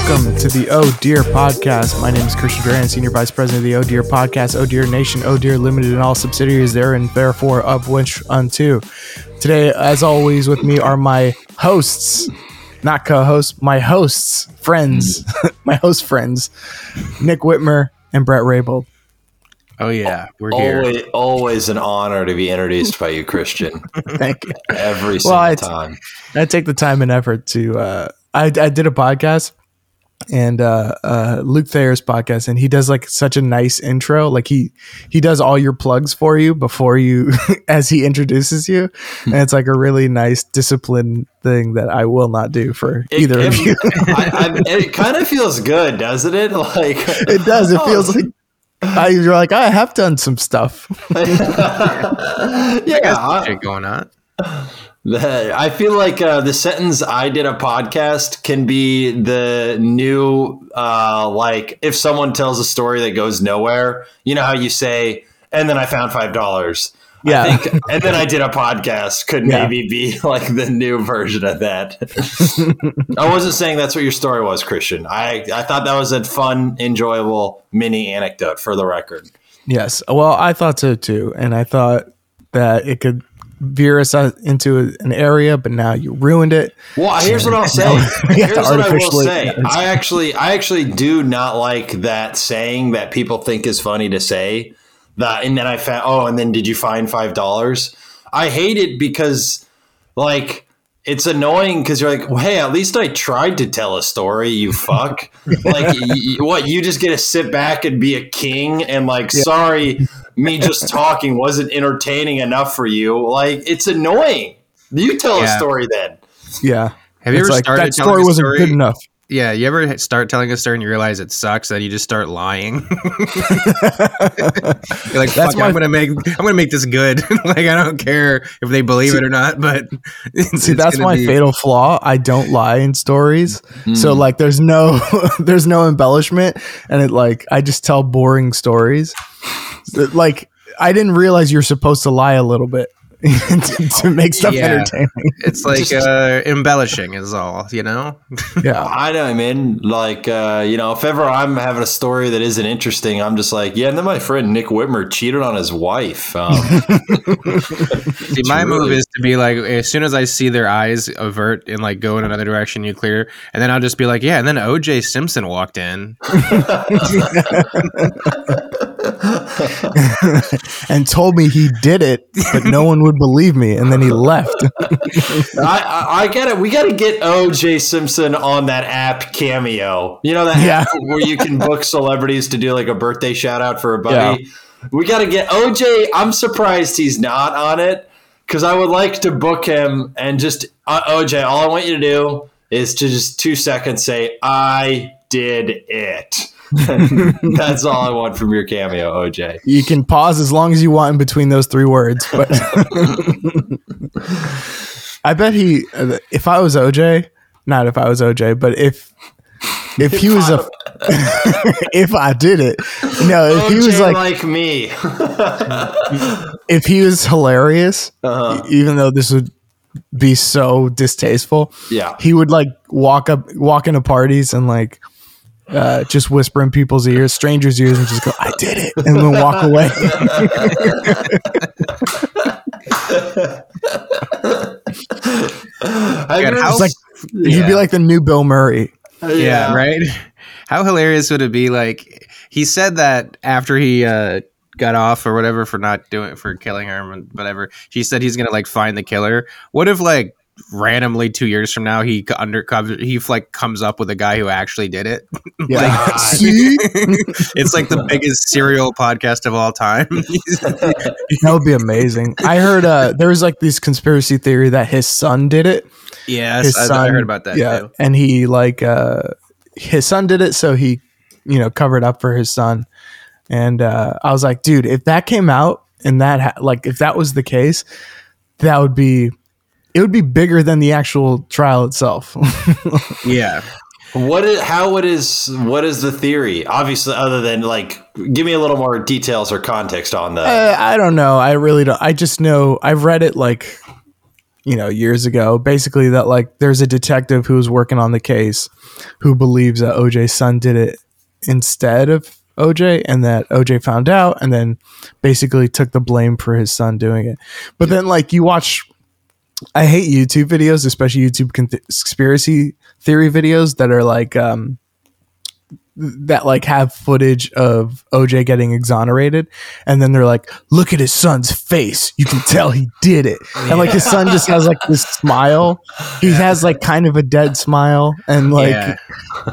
Hello and welcome to the Oh Dear podcast. My name is Christian Duran, Senior Vice President of the Oh Dear podcast, Oh Dear Nation, Oh Dear Limited, and all subsidiaries there, and therefore of which unto. Today, as always, with me are my hosts, not co-hosts, my hosts, friends, my host friends, Nick Whitmer and Brett Rabel. Oh yeah, we're here. Always, always an honor to be introduced by you, Christian. Thank you. Every single Well, I- time. I take the time and effort to. Uh, I I did a podcast, and uh, uh, Luke Thayer's podcast, and he does like such a nice intro. Like he he does all your plugs for you before you, as he introduces you, and it's like a really nice discipline thing that I will not do for It- either it, of you. I, I, it kind of feels good, doesn't it? Like it does. It Oh. feels like. I, you're like I have done some stuff. yeah. I, Shit going on. The- I feel like uh, the sentence "I did a podcast" can be the new uh, like if someone tells a story that goes nowhere. You know how you say, "And then I found five dollars." Yeah. I think, and then I did a podcast. Could Yeah. maybe be like the new version of that. I wasn't saying that's what your story was, Christian. I, I thought that was a fun, enjoyable mini anecdote for the record. Yes. Well, I thought so too. And I thought that it could veer us uh, into an area, but now you ruined it. Well, here's what I'll say. We have to Here's what I will say. I actually, I actually do not like that saying that people think is funny to say. That and then I found. Oh, and then did you find five dollars? I hate it because, like, it's annoying because you're like, well, hey, at least I tried to tell a story. You fuck. like, y- what? You just get to sit back and be a king and like, sorry, me just talking wasn't entertaining enough for you. Like, it's annoying. You tell a story then. Yeah. Have you It's ever like, started that telling story a wasn't story? good enough. Yeah, you ever start telling a story and you realize it sucks, then you just start lying. You're like, That's fuck, my- I'm gonna make, I'm gonna make this good. like, I don't care if they believe it or not, but it's, See, that's gonna my be- fatal flaw. I don't lie in stories. So mm. like there's no there's no embellishment and it like I just tell boring stories. Like I didn't realize you're supposed to lie a little bit to, to make stuff Yeah. entertaining. It's like Just- uh, embellishing is all, you know. Yeah. I know, man. Like, uh, you know, if ever I'm having a story that isn't interesting, I'm just like, yeah. And then my friend Nick Whitmer cheated on his wife. Um, See, my move is to be like, as soon as I see their eyes avert and like go in another direction, you clear, and then I'll just be like, yeah. And then O.J. Simpson walked in. and told me he did it, but no one would believe me and then he left. I, I, I get it. We got to get O.J. Simpson on that app Cameo. You know that Yeah. app where you can book celebrities to do like a birthday shout out for a buddy. We got to get O.J. I'm surprised he's not on it because I would like to book him and just uh, O.J. All I want you to do is to just two seconds say I did it. That's all I want from your cameo, OJ. You can pause as long as you want in between those three words, but I bet he if I was OJ, not if I was OJ, but if if he was a if I did it. No, if OJ he was like like me. if he was hilarious, Uh-huh. even though this would be so distasteful, Yeah. he would like walk up, walk into parties and like uh, just whisper in people's ears, strangers' ears, and just go, "I did it," and then walk away. I God, mean, how- It's like he'd be like the new Bill Murray. yeah, right? How hilarious would it be like he said that after he uh got off or whatever for not doing for killing her and whatever he said he's gonna like find the killer. What if like randomly two years from now he undercover he like comes up with a guy who actually did it Yeah. See? it's like the biggest serial podcast of all time that would be amazing. I heard uh, there was like this conspiracy theory that his son did it. yes His I, son, I heard about that Yeah, too and he like uh, his son did it, so he you know covered up for his son. And uh, I was like, dude, if that came out and that ha- like if that was the case, that would be it would be bigger than the actual trial itself. yeah What is how what is what is the theory? Obviously, other than like, give me a little more details or context on that. Uh, I don't know. I really don't. I just know I've read it like, you know years ago basically that like there's a detective who's working on the case who believes that OJ's son did it instead of OJ and that OJ found out and then basically took the blame for his son doing it. But then like you watch I hate YouTube videos, especially YouTube con- conspiracy theory videos that are like um that like have footage of OJ getting exonerated and then they're like look at his son's face. You can tell he did it. And like his son just has like this smile. He has like kind of a dead smile and like Yeah.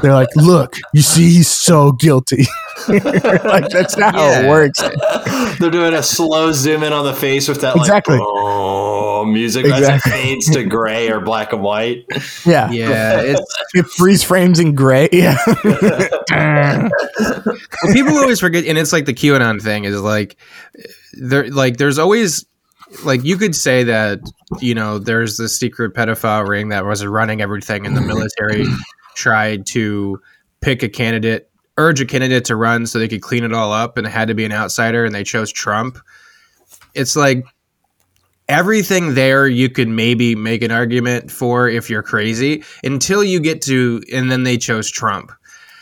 they're like look you see he's so guilty. Like that's not how it works. They're doing a slow zoom in on the face with that like Exactly. oh music as Exactly. it fades to gray or black and white. yeah. Yeah, it's it freeze frames in gray. yeah well, people always forget, and it's like the QAnon thing is like there, like there's always like you could say that you know there's the secret pedophile ring that was running everything, and the mm-hmm. military tried to pick a candidate, urge a candidate to run so they could clean it all up, and it had to be an outsider, and they chose Trump. It's like everything there you could maybe make an argument for if you're crazy until you get to and then they chose Trump.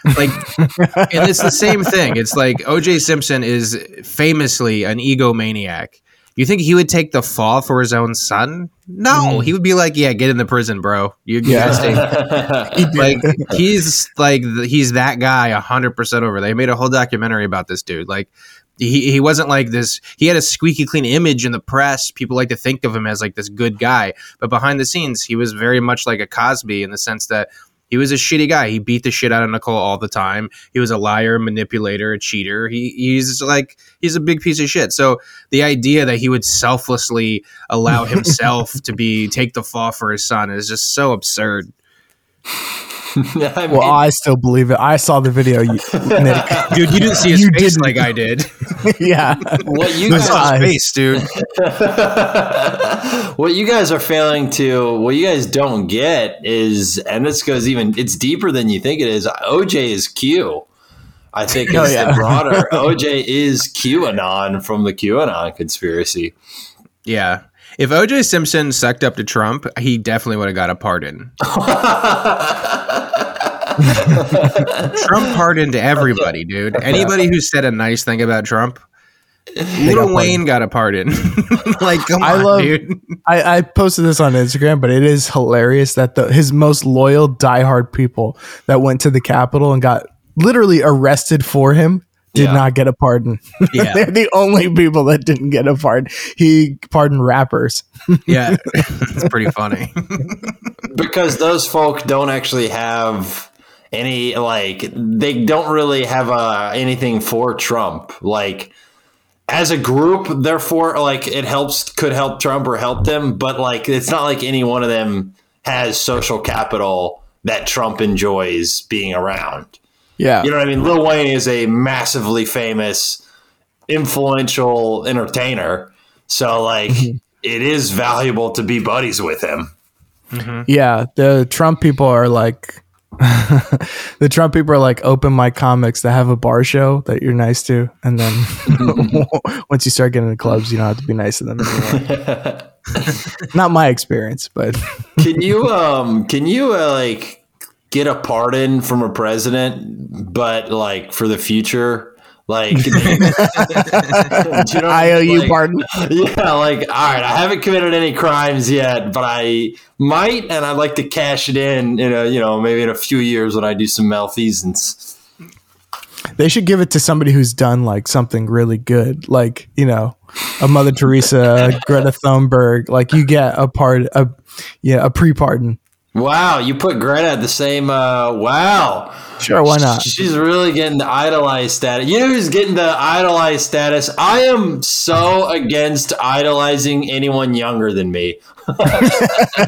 Like and it's the same thing. It's like OJ Simpson is famously an egomaniac. You think he would take the fall for his own son? No, mm. he would be like, "Yeah, get in the prison, bro. You, you Yeah. like he's like he's that guy hundred percent over. They made a whole documentary about this dude. Like he he wasn't like this. He had a squeaky clean image in the press. People like to think of him as like this good guy, but behind the scenes, he was very much like a Cosby in the sense that he was a shitty guy. He beat the shit out of Nicole all the time. He was a liar, manipulator, a cheater. He he's like he's a big piece of shit. So the idea that he would selflessly allow himself to be take the fall for his son is just so absurd. I mean, well I still believe it I saw the video you, Nick Dude, you didn't see his You face didn't. like I did. yeah what you guys saw his face, dude. what you guys are failing to what you guys don't get is and this goes even it's deeper than you think it is oj is q i think Oh, yeah. the broader oj is qanon from the qanon conspiracy Yeah. If OJ Simpson sucked up to Trump, he definitely would have got a pardon. Trump pardoned everybody, dude. Anybody who said a nice thing about Trump, Little got Wayne got a pardon. like, come I on, love- dude. I, I posted this on Instagram, but it is hilarious that the his most loyal, diehard people that went to the Capitol and got literally arrested for him did Yeah. not get a pardon. Yeah. They're the only people that didn't get a pardon. He pardoned rappers. Yeah, it's pretty funny. because those folk don't actually have any like they don't really have uh, anything for Trump. Like as a group, therefore, like it helps could help Trump or help them, but like it's not like any one of them has social capital that Trump enjoys being around. Yeah. You know what I mean? Lil Wayne is a massively famous, influential entertainer. So like it is valuable to be buddies with him. Yeah. The Trump people are like the Trump people are like open mic comics that have a bar show that you're nice to. And then once you start getting to clubs, you don't have to be nice to them anymore. Not my experience, but can you um can you uh, like get a pardon from a president but like for the future like you know I owe you Like, pardon. yeah like all right i haven't committed any crimes yet but i might and i'd like to cash it in in a you know maybe in a few years when i do some malfeasance They should give it to somebody who's done like something really good, like you know, a Mother Teresa, Greta Thunberg. Like you get a part, a yeah, a pre-pardon. Wow you put greta at the same uh wow Sure, why not? She's really getting the idolized status. You know who's getting the idolized status? I am so against idolizing anyone younger than me.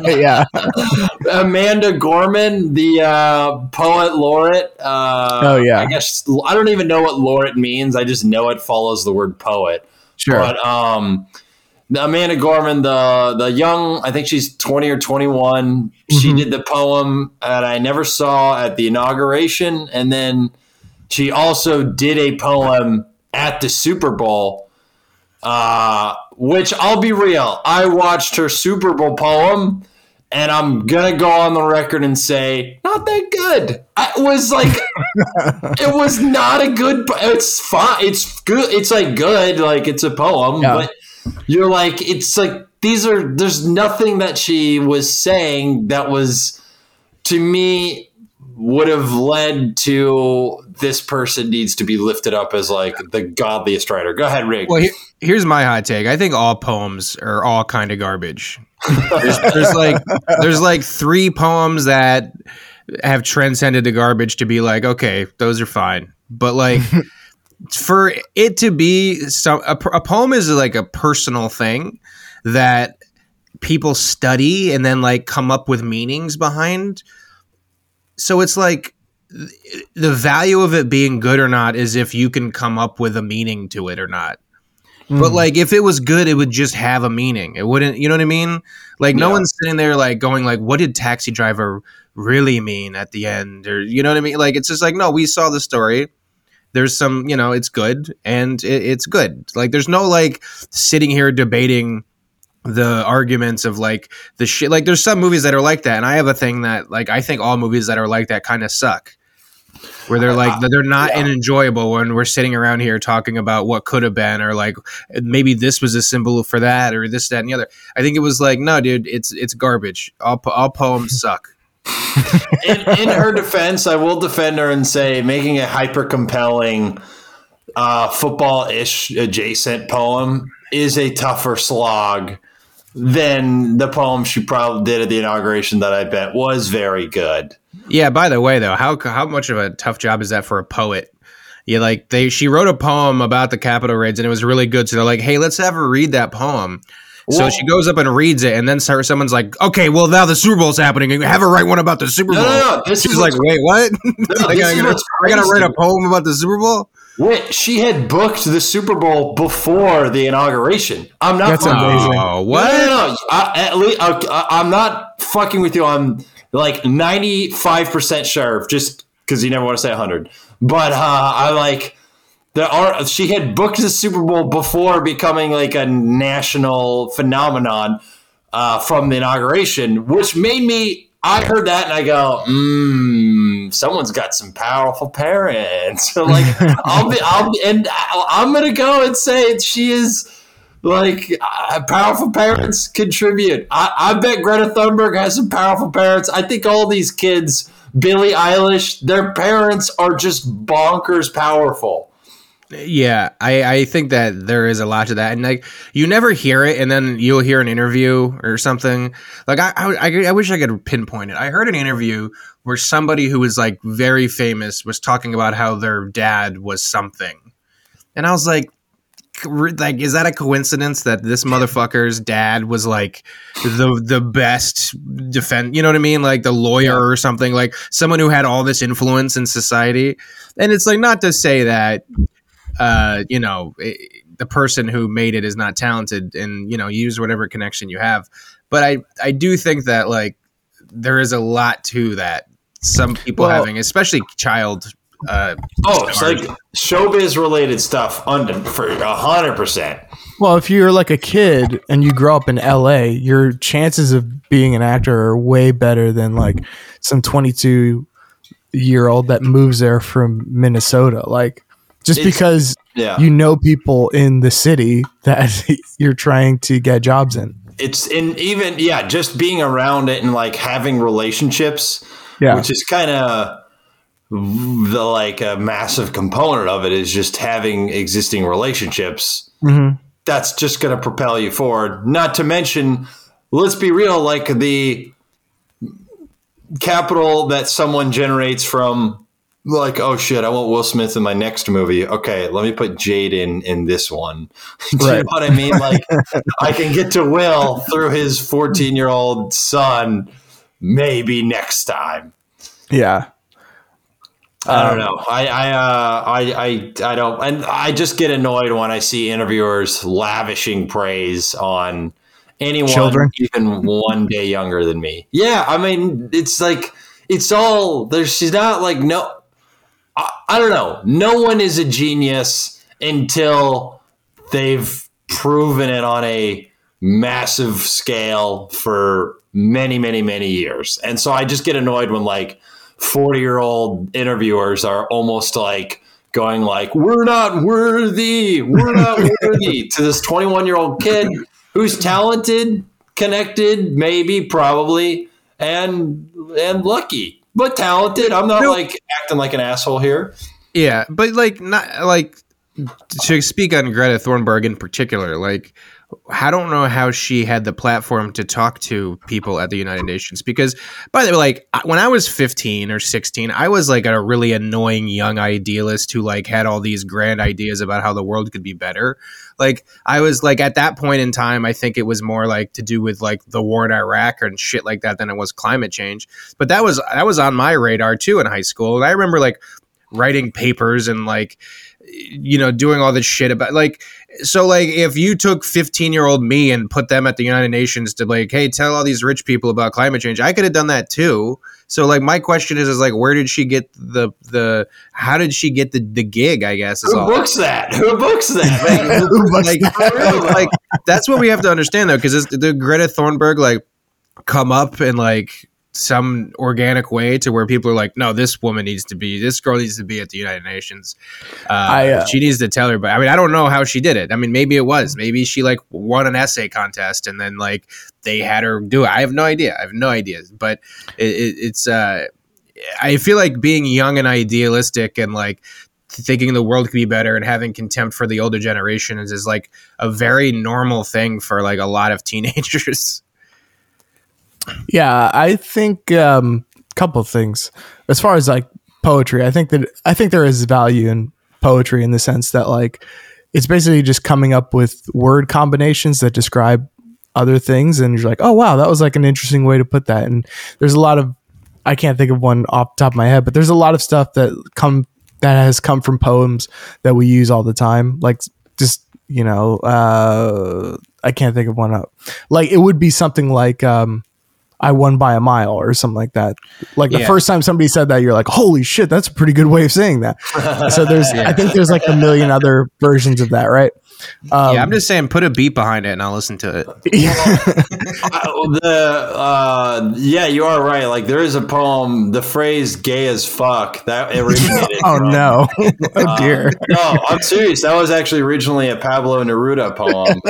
yeah, Amanda Gorman, the uh, poet laureate. Uh, Oh, yeah. I guess I don't even know what laureate means. I just know it follows the word poet. sure. But um, Amanda Gorman, the the young, I think she's twenty or twenty one. She Mhm. did the poem that I never saw at the inauguration, and then she also did a poem at the Super Bowl. Uh, which I'll be real, I watched her Super Bowl poem, and I'm gonna go on the record and say not that good. I it was like it was not a good. It's fine. It's good. It's like good. Like it's a poem, Yeah. but you're like it's like these are. There's nothing that she was saying that was to me would have led to this person needs to be lifted up as like the godliest writer. Go ahead, Rick. Well, he- here's my hot take. I think all poems are all kind of garbage. There's, there's like there's like three poems that have transcended the garbage to be like, okay, those are fine. But like for it to be some a, a poem is like a personal thing that people study and then like come up with meanings behind. So it's like the value of it being good or not is if you can come up with a meaning to it or not. Hmm. But like if it was good, it would just have a meaning. It wouldn't, you know what I mean? Like no Yeah. one's sitting there like going like, what did taxi driver really mean at the end? Or you know what I mean? Like it's just like, no, we saw the story. There's some, you know, it's good and it, it's good. Like there's no like sitting here debating the arguments of like the shit. Like there's some movies that are like that, and I have a thing that like I think all movies that are like that kind of suck. Where they're like they're not yeah. enjoyable when we're sitting around here talking about what could have been, or like maybe this was a symbol for that, or this, that, and the other. I think it was like, no, dude, it's it's garbage. All po- all poems suck. In, in her defense, I will defend her and say making a hyper compelling uh, football ish adjacent poem is a tougher slog than the poem she probably did at the inauguration that I bet was very good. Yeah. By the way, though, how how much of a tough job is that for a poet? Yeah, like they she wrote a poem about the Capitol raids and it was really good. So they're like, hey, let's have her read that poem. So she goes up and reads it, and then so- someone's like, "Okay, well now the Super Bowl's happening. and Have her write one about the Super Bowl." no, no. This She's like, "Wait, what? this I, gotta, I gotta write a poem about the Super Bowl." Wait, she had booked the Super Bowl before the inauguration. I'm not. That's fucking- amazing. Oh, what? no, no. no. I, at least, I, I'm not fucking with you. I'm like 95% sure, just because you never want to say 100. But uh, I like there are. She had booked the Super Bowl before becoming like a national phenomenon uh, from the inauguration, which made me. I heard that and I go, mmm, someone's got some powerful parents. So like, I'll be, I'll and I'm gonna go and say she is like uh, powerful parents contribute. I, I bet Greta Thunberg has some powerful parents. I think all these kids, Billie Eilish, their parents are just bonkers powerful. Yeah, I, I think that there is a lot to that, and like you never hear it, and then you'll hear an interview or something. Like I, I, I wish I could pinpoint it. I heard an interview where somebody who was like very famous was talking about how their dad was something, and I was like, like is that a coincidence that this motherfucker's dad was like the the best defend? You know what I mean? Like the lawyer or something, like someone who had all this influence in society. And it's like not to say that uh, you know, i the person who made it is not talented and, you know, use whatever connection you have. But I, I do think that like there is a lot to that. Some people Well- having, especially child, uh, Oh, it's stars. like showbiz related stuff under for hundred percent. Well, if you're like a kid and you grow up in LA, your chances of being an actor are way better than like some 22 year old that moves there from Minnesota. Like, just It's- because Yeah, you know people in the city that you're trying to get jobs in. it's in even yeah, just being around it and like having relationships. Yeah. which is kind of the like a massive component of it is just having existing relationships Mhm. that's just going to propel you forward not to mention let's be real like the capital that someone generates from like oh shit i want will smith in my next movie okay let me put jaden in this one do you know what i mean like i can get to will through his 14 year old son maybe next time Yeah. I Um, don't know. I I, uh, I I I don't, and I just get annoyed when I see interviewers lavishing praise on anyone Children? even one day younger than me. Yeah, I mean, it's like it's all there's. She's not like no. I, I don't know. No one is a genius until they've proven it on a massive scale for many, many, many years. And so I just get annoyed when like 40 year old interviewers are almost like going like, we're not worthy, we're not worthy to this 21 year old kid who's talented, connected, maybe, probably, and and lucky, but talented. I'm not like acting like an asshole here. Yeah, but like not like to speak on Greta Thunberg in particular, like I don't know how she had the platform to talk to people at the United Nations because, by the way, like when I was 15 or 16, I was like a really annoying young idealist who like had all these grand ideas about how the world could be better. Like I was like at that point in time, I think it was more like to do with like the war in Iraq and shit like that than it was climate change. But that was that was on my radar too in high school, and I remember like writing papers and like you know doing all this shit about like so like if you took 15 year old me and put them at the united nations to like hey tell all these rich people about climate change i could have done that too so like my question is is like where did she get the the how did she get the, the gig i guess is Who all. books that? Who books that? Who books like, that? like that's what we have to understand though because the greta thunberg like come up and like some organic way to where people are like, no, this woman needs to be, this girl needs to be at the United Nations. Uh, I, uh, she needs to tell her, but I mean, I don't know how she did it. I mean, maybe it was, maybe she like won an essay contest and then like they had her do it. I have no idea. I have no idea, but it, it, it's, uh, I feel like being young and idealistic and like thinking the world could be better and having contempt for the older generations is like a very normal thing for like a lot of teenagers. Yeah, I think um couple things. As far as like poetry, I think that I think there is value in poetry in the sense that like it's basically just coming up with word combinations that describe other things and you're like, "Oh wow, that was like an interesting way to put that." And there's a lot of I can't think of one off the top of my head, but there's a lot of stuff that come that has come from poems that we use all the time. Like just, you know, uh I can't think of one up. Like it would be something like um I won by a mile or something like that. Like the Yeah. first time somebody said that, you're like, holy shit, that's a pretty good way of saying that. so there's, I think there's like a million other versions of that, right? Um, yeah, I'm just saying, put a beat behind it and I'll listen to it. The uh, yeah, you are right. Like there is a poem, the phrase "gay as fuck" that originated. oh from- no, oh uh, dear. no, I'm serious. That was actually originally a Pablo Neruda poem.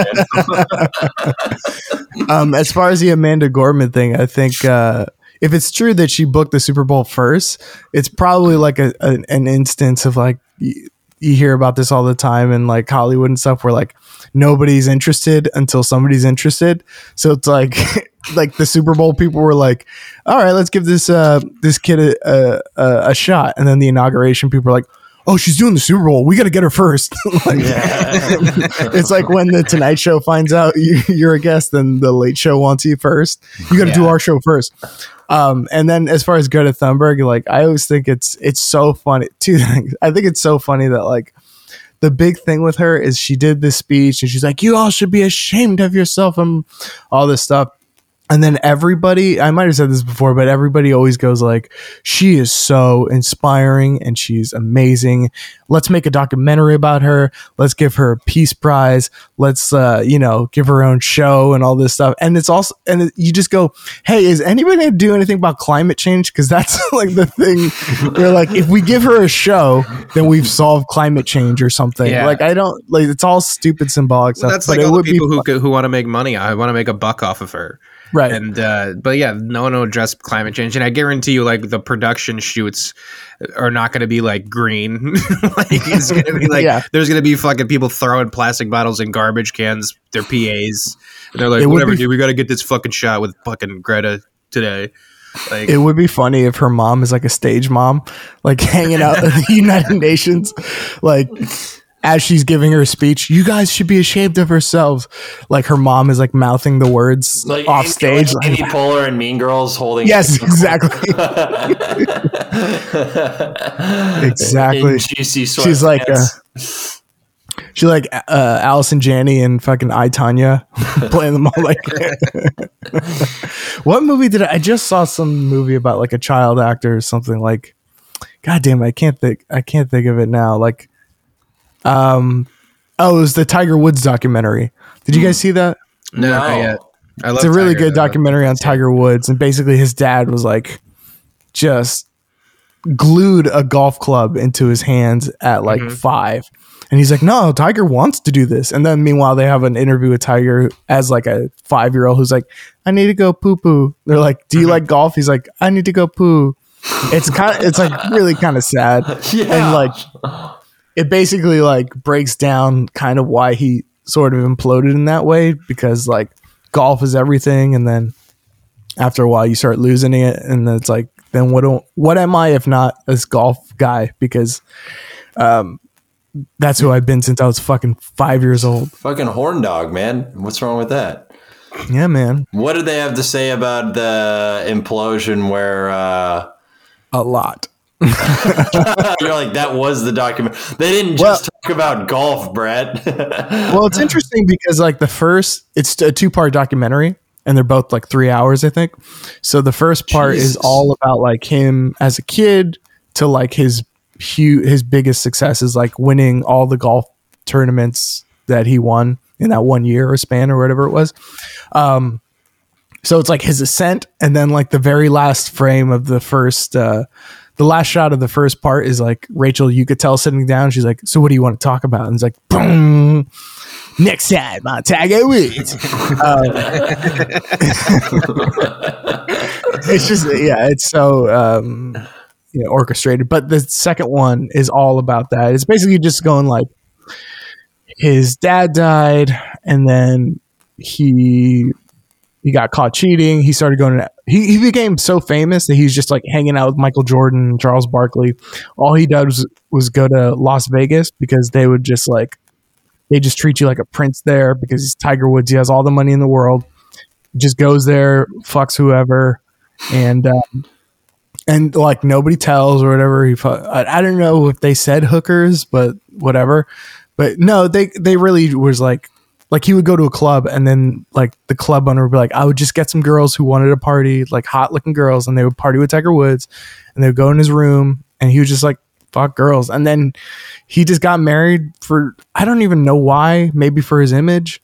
um, as far as the Amanda Gorman thing, I think uh, if it's true that she booked the Super Bowl first, it's probably like a, a an instance of like y- you hear about this all the time in like Hollywood and stuff, where like nobody's interested until somebody's interested. So it's like like the Super Bowl people were like, all right, let's give this uh this kid a a, a, shot, and then the inauguration people are like. Oh, she's doing the Super Bowl. We got to get her first. like, it's like when the Tonight Show finds out you, you're a guest, then the Late Show wants you first. You got to do our show first. Um, and then as far as Greta Thunberg, like I always think it's it's so funny. Two things. I think it's so funny that like the big thing with her is she did this speech and she's like, "You all should be ashamed of yourself," and all this stuff. And then everybody, I might have said this before, but everybody always goes like, she is so inspiring and she's amazing. Let's make a documentary about her. Let's give her a peace prize. Let's, uh, you know, give her own show and all this stuff. And it's also, and you just go, hey, is anybody going to do anything about climate change? Because that's like the thing where, like, if we give her a show, then we've solved climate change or something. Yeah. Like, I don't, like, it's all stupid symbolic Well, stuff. that's but like it all the would be people who who want to make money. I want to make a buck off of her. Right. And uh, but yeah, no one will address climate change, and I guarantee you, like the production shoots are not going to be like green. like it's going to be like Yeah. there's going to be fucking people throwing plastic bottles in garbage cans. Their PAs, and they're like, It whatever, be- dude. We got to get this fucking shot with fucking Greta today. Like, It would be funny if her mom is like a stage mom, like hanging out at the United Nations, like as she's giving her speech. You guys should be ashamed of yourselves. Like her mom is like mouthing the words like off stage. like like- Amy Poehler and Mean Girls holding. yes, exactly. Exactly. She's like, uh. She like uh, Allison Janney and fucking I Tonya playing them all like. what movie did I, I just saw? Some movie about like a child actor or something like. God damn, I can't think. I can't think of it now. Like, um, Oh, it was the Tiger Woods documentary. Did you guys see that? No, No. not yet. I love It's a really Tiger, good though. documentary on Tiger Woods, and basically his dad was like just glued a golf club into his hands at like Mhm. five. And he's like, no, Tiger wants to do this. And then meanwhile, they have an interview with Tiger as like a five year old who's like, I need to go poo poo. They're like, Do you Mhm. like golf? He's like, I need to go poo. It's kind of, it's like really kind of sad. Yeah. And like, it basically like breaks down kind of why he sort of imploded in that way because like golf is everything. And then after a while, you start losing it. And then it's like, then what, do, what am I if not this golf guy? Because, um, that's who I've been since I was fucking five years old. fucking horn dog, man. What's wrong with that? Yeah, man. What did they have to say about the implosion where uh A lot. you're like that was the document. They didn't just talk about golf, Brett. Well, it's interesting because like the first, it's a two part documentary, and they're both like three hours, I think. So the first part is all about like him as a kid to like his huge, his biggest success is like winning all the golf tournaments that he won in that one year or span or whatever it was. Um, so it's like his ascent, and then like the very last frame of the first, uh, the last shot of the first part is like Rachel Uchitel sitting down. She's like, "So what do you want to talk about?" And it's like, boom. Next time on Tiger Woods. Uh, it's just yeah, it's so um, you know, orchestrated. But the second one is all about that. It's basically just going like his dad died, and then he he got caught cheating. He started going to he, he became so famous that he's just like hanging out with Michael Jordan and Charles Barkley. All he does was, was go to Las Vegas because they would just like they just treat you like a prince there because he's Tiger Woods. He has all the money in the world. Just goes there, fucks whoever, and um, and like nobody tells or whatever. He fu- I, I don't know if they said hookers, but whatever. But no, they they really was like like he would go to a club and then like the club owner would be like, I would just get some girls who wanted to party, like hot looking girls, and they would party with Tiger Woods, and they would go in his room, and he was just like fuck girls, and then he just got married for I don't even know why, maybe for his image,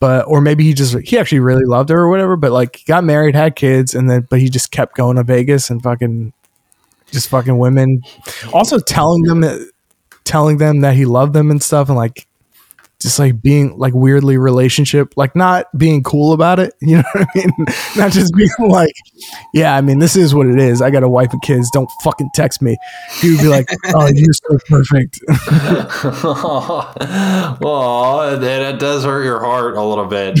but or maybe he just he actually really loved her or whatever, but like he got married, had kids, and then but he just kept going to Vegas and fucking just fucking women, also telling them that telling them that he loved them and stuff, and like just like being like weirdly relationship, like not being cool about it. You know what I mean? Not just being like, yeah, I mean, this is what it is. I got a wife and kids. Don't fucking text me. He would be like, oh, you're so perfect. oh, that does hurt your heart a little bit.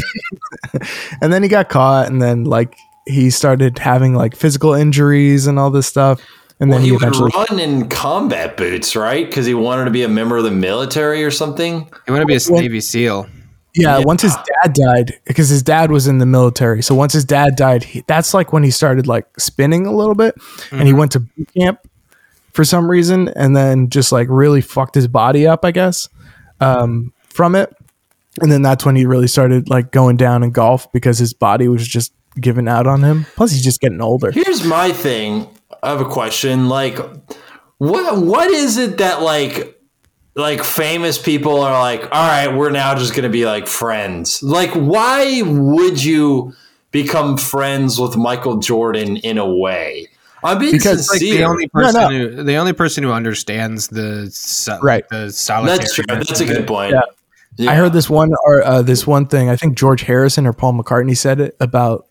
and then he got caught, and then like he started having like physical injuries and all this stuff. And Well, then he he would eventually, run in combat boots, right? Because he wanted to be a member of the military or something. He wanted to be a Well- Navy SEAL. yeah, Yeah. once his dad died, because his dad was in the military. So once his dad died, he, that's like when he started like spinning a little bit, and he went to boot camp for some reason, and then just like really fucked his body up, I guess, um, from it. And then that's when he really started like going down in golf because his body was just giving out on him. Plus, he's just getting older. Here's my thing. I have a question. Like, what what is it that like like famous people are like? All right, we're now just gonna be like friends. Like, why would you become friends with Michael Jordan in a way? I'm being Because, Like the only No, person no. who the only person who understands the so, Right. the solitary. That's true. That's a good point. Yeah. Yeah. I heard this one or uh, this one thing. I think George Harrison or Paul McCartney said it about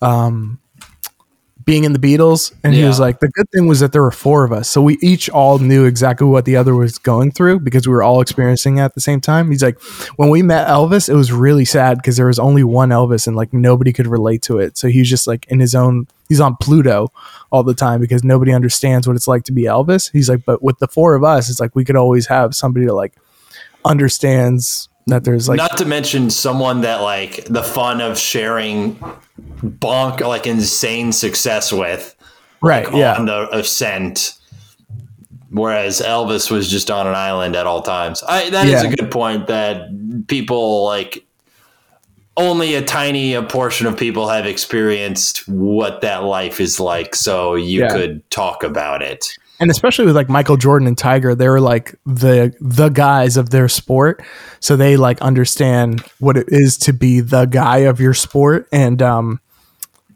um, being in the Beatles, and he was like, "The good thing was that there were four of us, so we each all knew exactly what the other was going through because we were all experiencing it at the same time." He's like, "When we met Elvis, it was really sad because there was only one Elvis, and like nobody could relate to it. So he's just like in his own. He's on Pluto all the time because nobody understands what it's like to be Elvis. He's like, but with the four of us, it's like we could always have somebody to like." understands that there's like Not to mention someone that like the fun of sharing bonk like insane success with right yeah on the ascent. Whereas Elvis was just on an island at all times. I, that is Yeah. a good point that people like only a tiny a portion of people have experienced what that life is like, so you Yeah. could talk about it. And especially with like Michael Jordan and Tiger, they were like the the guys of their sport, so they like understand what it is to be the guy of your sport. And um,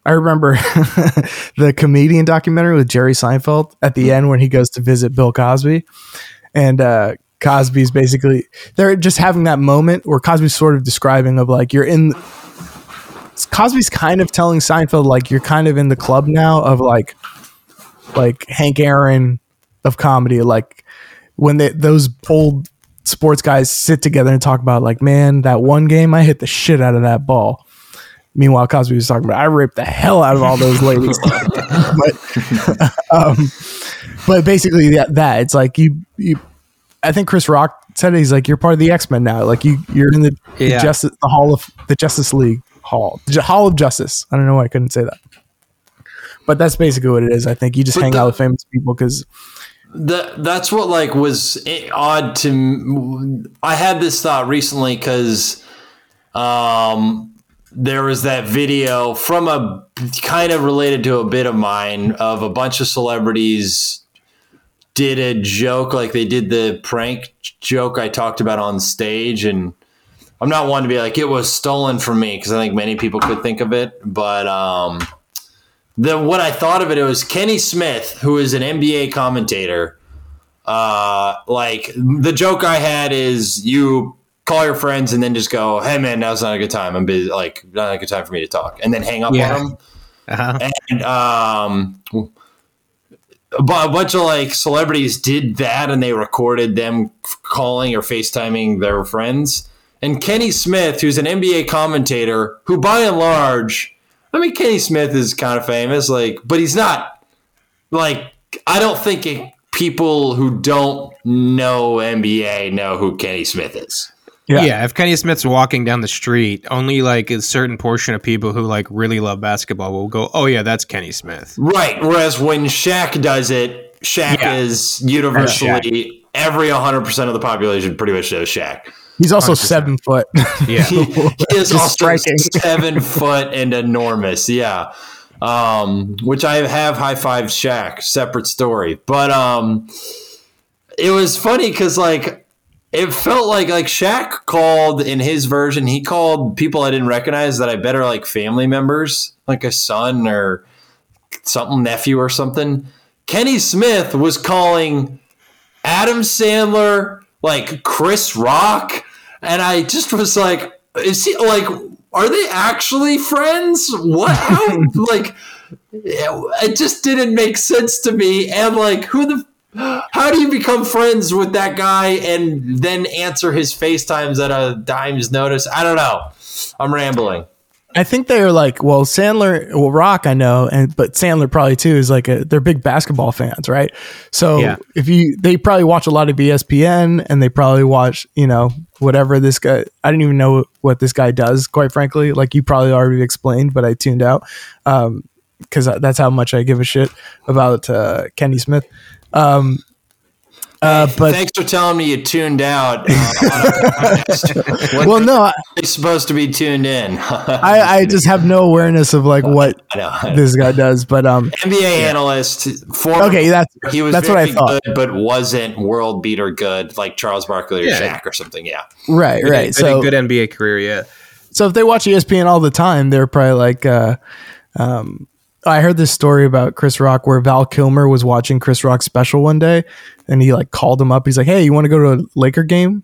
I remember the comedian documentary with Jerry Seinfeld at the end when he goes to visit Bill Cosby, and uh, Cosby's basically they're just having that moment where Cosby's sort of describing of like you're in. Cosby's kind of telling Seinfeld like you're kind of in the club now of like like Hank Aaron of comedy, like when they, those old sports guys sit together and talk about like, man, that one game I hit the shit out of that ball. Meanwhile, Cosby was talking about I raped the hell out of all those ladies. but um, but basically that, that it's like you you I think Chris Rock said it, he's like you're part of the X Men now. Like you you're in the, the justice the Hall of the Justice League Hall the Hall of Justice. I don't know why I couldn't say that. But that's basically what it is. I think you just But hang the- out with famous people because That that's what like was odd to. I had this thought recently because um, there was that video from a kind of related to a bit of mine of a bunch of celebrities did a joke like they did the prank joke I talked about on stage and. I'm not one to be like it was stolen from me because I think many people could think of it, but um, the what I thought of it, it was Kenny Smith, who is an NBA commentator. Uh, like the joke I had is you call your friends and then just go, "Hey man, now's not a good time. I'm busy. Like not a good time for me to talk," and then hang up Yeah. on them. Uh-huh. And um, a a bunch of like celebrities did that, and they recorded them calling or FaceTiming their friends. And Kenny Smith, who's an NBA commentator, who by and large, I mean, Kenny Smith is kind of famous, like, but he's not like I don't think it, people who don't know NBA know who Kenny Smith is. Yeah. Yeah. if Kenny Smith's walking down the street, only like a certain portion of people who like really love basketball will go, "Oh yeah, that's Kenny Smith." Right. Whereas when Shaq does it, Shaq Yeah. is universally every 100% of the population pretty much knows Shaq. He's also 100%. seven foot. Yeah, He, he is Just also striking. seven foot and enormous. Yeah. Um, which I have high five Shaq, separate story. But um, it was funny because like it felt like like Shaq called in his version, he called people I didn't recognize that I bet are like family members, like a son or something, nephew or something. Kenny Smith was calling Adam Sandler, like Chris Rock, and I just was like, is he like are they actually friends? What how like it just didn't make sense to me. And like who the how do you become friends with that guy and then answer his FaceTimes at a dime's notice? I don't know. I'm rambling. I think they're like, well, Sandler, well, Rock, I know, and but Sandler probably too is like a, they're big basketball fans, right? So Yeah. if you, they probably watch a lot of ESPN, and they probably watch, you know, whatever this guy. I didn't even know what this guy does, quite frankly. Like you probably already explained, but I tuned out because that's how much I give a shit about uh, Kenny Smith. Um, uh, but Thanks for telling me you tuned out. Uh, on a podcast. when well, no, I, you're supposed to be tuned in. I, I just have no awareness of like what this guy does. But um, NBA analyst. Former, okay, that's he was that's what very I thought. good, but wasn't world beater good like Charles Barkley or Yeah. Shaq or something. Yeah. right, right. good- So good NBA career. Yeah, so if they watch ESPN all the time, they're probably like, uh, um, I heard this story about Chris Rock where Val Kilmer was watching Chris Rock's special one day, and he like called him up. He's like, "Hey, you want to go to a Laker game?"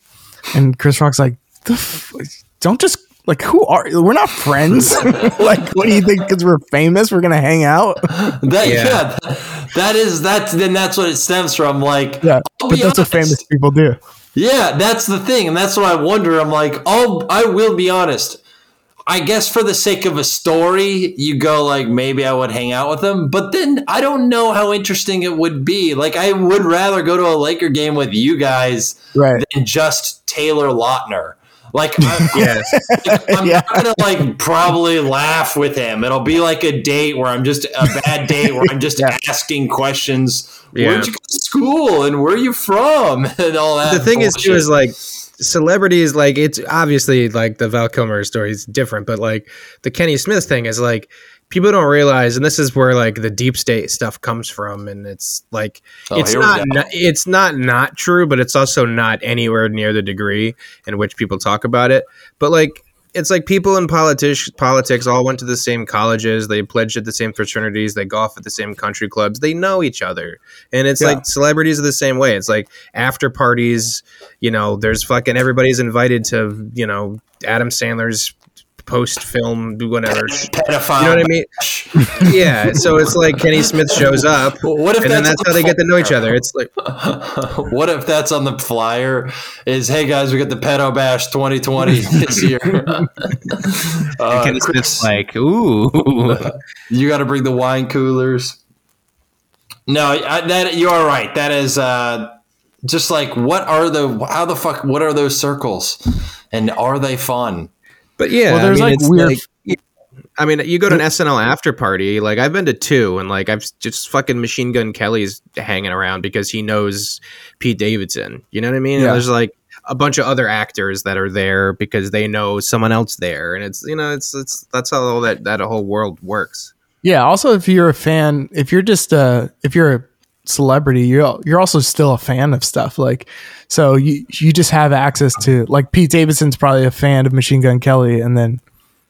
And Chris Rock's like, the f- "Don't just." Like who are we're not friends? like what do you think? Because we're famous, we're gonna hang out? That, Yeah. yeah. that is that's then that's what it stems from. Like, Yeah, but be that's what famous people do. Yeah, that's the thing, and that's what I wonder. I'm like, oh, I will be honest. I guess for the sake of a story, you go like maybe I would hang out with them, but then I don't know how interesting it would be. Like I would rather go to a Laker game with you guys Right. than just Taylor Lautner. Like, I, yeah. I'm Yeah. gonna like probably laugh with him. It'll be like a date where I'm just a bad date where I'm just Yeah. asking questions. Yeah. Where'd you go to school and where are you from and all that. the thing is too bullshit. is like celebrities like it's obviously like the Val Kilmer story is different, but like the Kenny Smith thing is like people don't realize, and this is where like the deep state stuff comes from, and it's like Oh, it's not, not it's not not true, but it's also not anywhere near the degree in which people talk about it. But like it's like people in politics politics all went to the same colleges, they pledged at the same fraternities, they golf at the same country clubs, they know each other. And it's Yeah. like celebrities are the same way. It's like after parties, you know, there's fucking everybody's invited to, you know, Adam Sandler's post film whatever. Pedophile. You know what I mean? Yeah. So it's like Kenny Smith shows up, What if and then that's that's how they get to know each other. It's like, what if that's on the flyer? Is hey guys, we got the pedo bash 2020 this year. Uh, Kenny Smith's like, ooh. you got to bring the wine coolers. No, I, that you are right. That is uh, just like what are the how the fuck what are those circles, and are they fun? But yeah, Well, there's, I mean, like, weird- like- I mean, you go to an SNL after party. Like I've been to two, and like I've just fucking Machine Gun Kelly's hanging around because he knows Pete Davidson. You know what I mean? Yeah. there's like a bunch of other actors that are there because they know someone else there, and it's you know it's it's that's how all that that whole world works. Yeah. Also, if you're a fan, if you're just uh if you're a celebrity, you're you're also still a fan of stuff. Like, so you you just have access to like Pete Davidson's probably a fan of Machine Gun Kelly, and then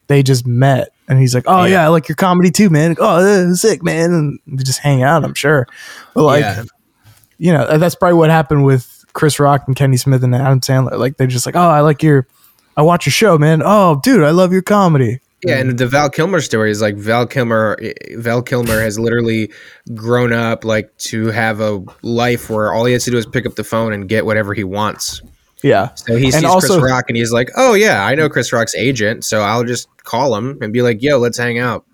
they just met, and he's like, "Oh yeah, I like your comedy too, man. Oh, sick, man." And they just hang out. I'm sure, but like, Yeah. you know, that's probably what happened with Chris Rock and Kenny Smith and Adam Sandler. Like, they're just like, "Oh, I like your." I watch your show, man. Oh, dude, I love your comedy. Yeah, and mm-hmm. the Val Kilmer story is like Val Kilmer. Eh, Val Kilmer has literally grown up like to have a life where all he has to do is pick up the phone and get whatever he wants. Yeah. So he sees also- Chris Rock and he's like, "Oh yeah, I know Chris Rock's agent, so I'll just call him and be like, yo, let's hang out."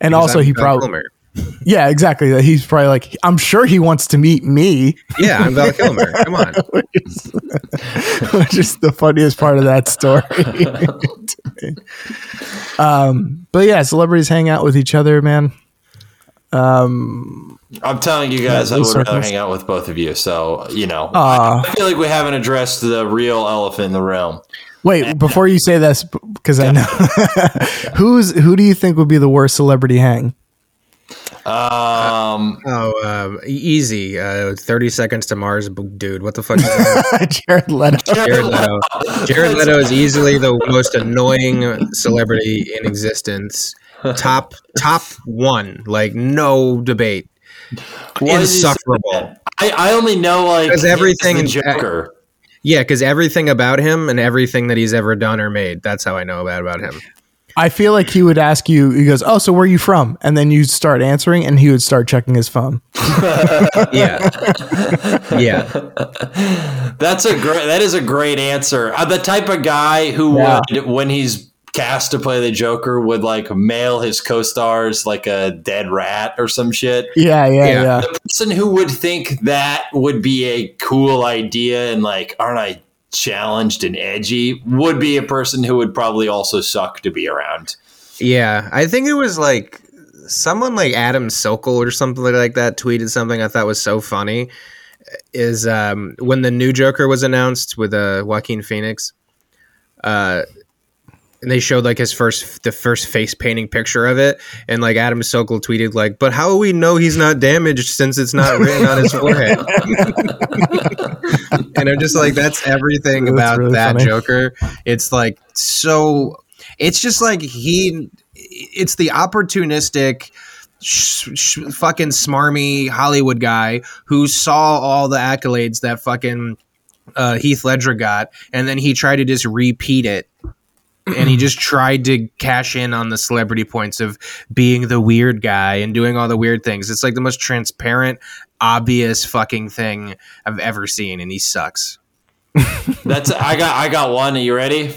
And Because also, I'm he probably. Yeah, exactly. That He's probably like, I'm sure he wants to meet me, yeah, I'm Val Kilmer. Come on. which is, which is the funniest part of that story. um, but yeah, celebrities hang out with each other, man. Um, I'm telling you guys, Yeah, I would those rather hang out with both of you. So you know, Aw. I feel like we haven't addressed the real elephant in the room. Wait, before you say this, because I know who's who do you think would be the worst celebrity hang? Um, Oh, um, e- easy. Uh, Thirty seconds to Mars, dude. What the fuck? Is that? Jared Leto. Jared Leto. Jared Leto is easily the most annoying celebrity in existence. Top top one, like no debate. why did you say Insufferable. I, I only know like 'Cause everything he's in- Joker. Yeah, because everything about him and everything that he's ever done or made, that's how I know about about him. I feel like he would ask you. He goes, "Oh, so where are you from?" And then you start answering, and he would start checking his phone. Yeah, yeah, That's a great. That is a great answer. Uh, the type of guy who Yeah. would, when he's cast to play the Joker, would like mail his co-stars like a dead rat or some shit. Yeah, yeah, Yeah. yeah. The person who would think that would be a cool idea and like, aren't I challenged and edgy? Would be a person who would probably also suck to be around. yeah. I think it was like someone like Adam Sokol or something like that tweeted something I thought was so funny. Is um, when the new Joker was announced with uh, Joaquin Phoenix, uh, and they showed like his first the first face painting picture of it, and like Adam Sokol tweeted like, "But how will we know he's not damaged since it's not written on his forehead?" and I'm just like, that's everything That's about really that funny. Joker. It's like so. It's just like he. It's the opportunistic. Sh- sh- fucking smarmy Hollywood guy who saw all the accolades that fucking uh, Heath Ledger got, and then he tried to just repeat it. And he just tried to cash in on the celebrity points of being the weird guy and doing all the weird things. It's like the most transparent, obvious fucking thing I've ever seen, and he sucks. That's I got I got one. Are you ready?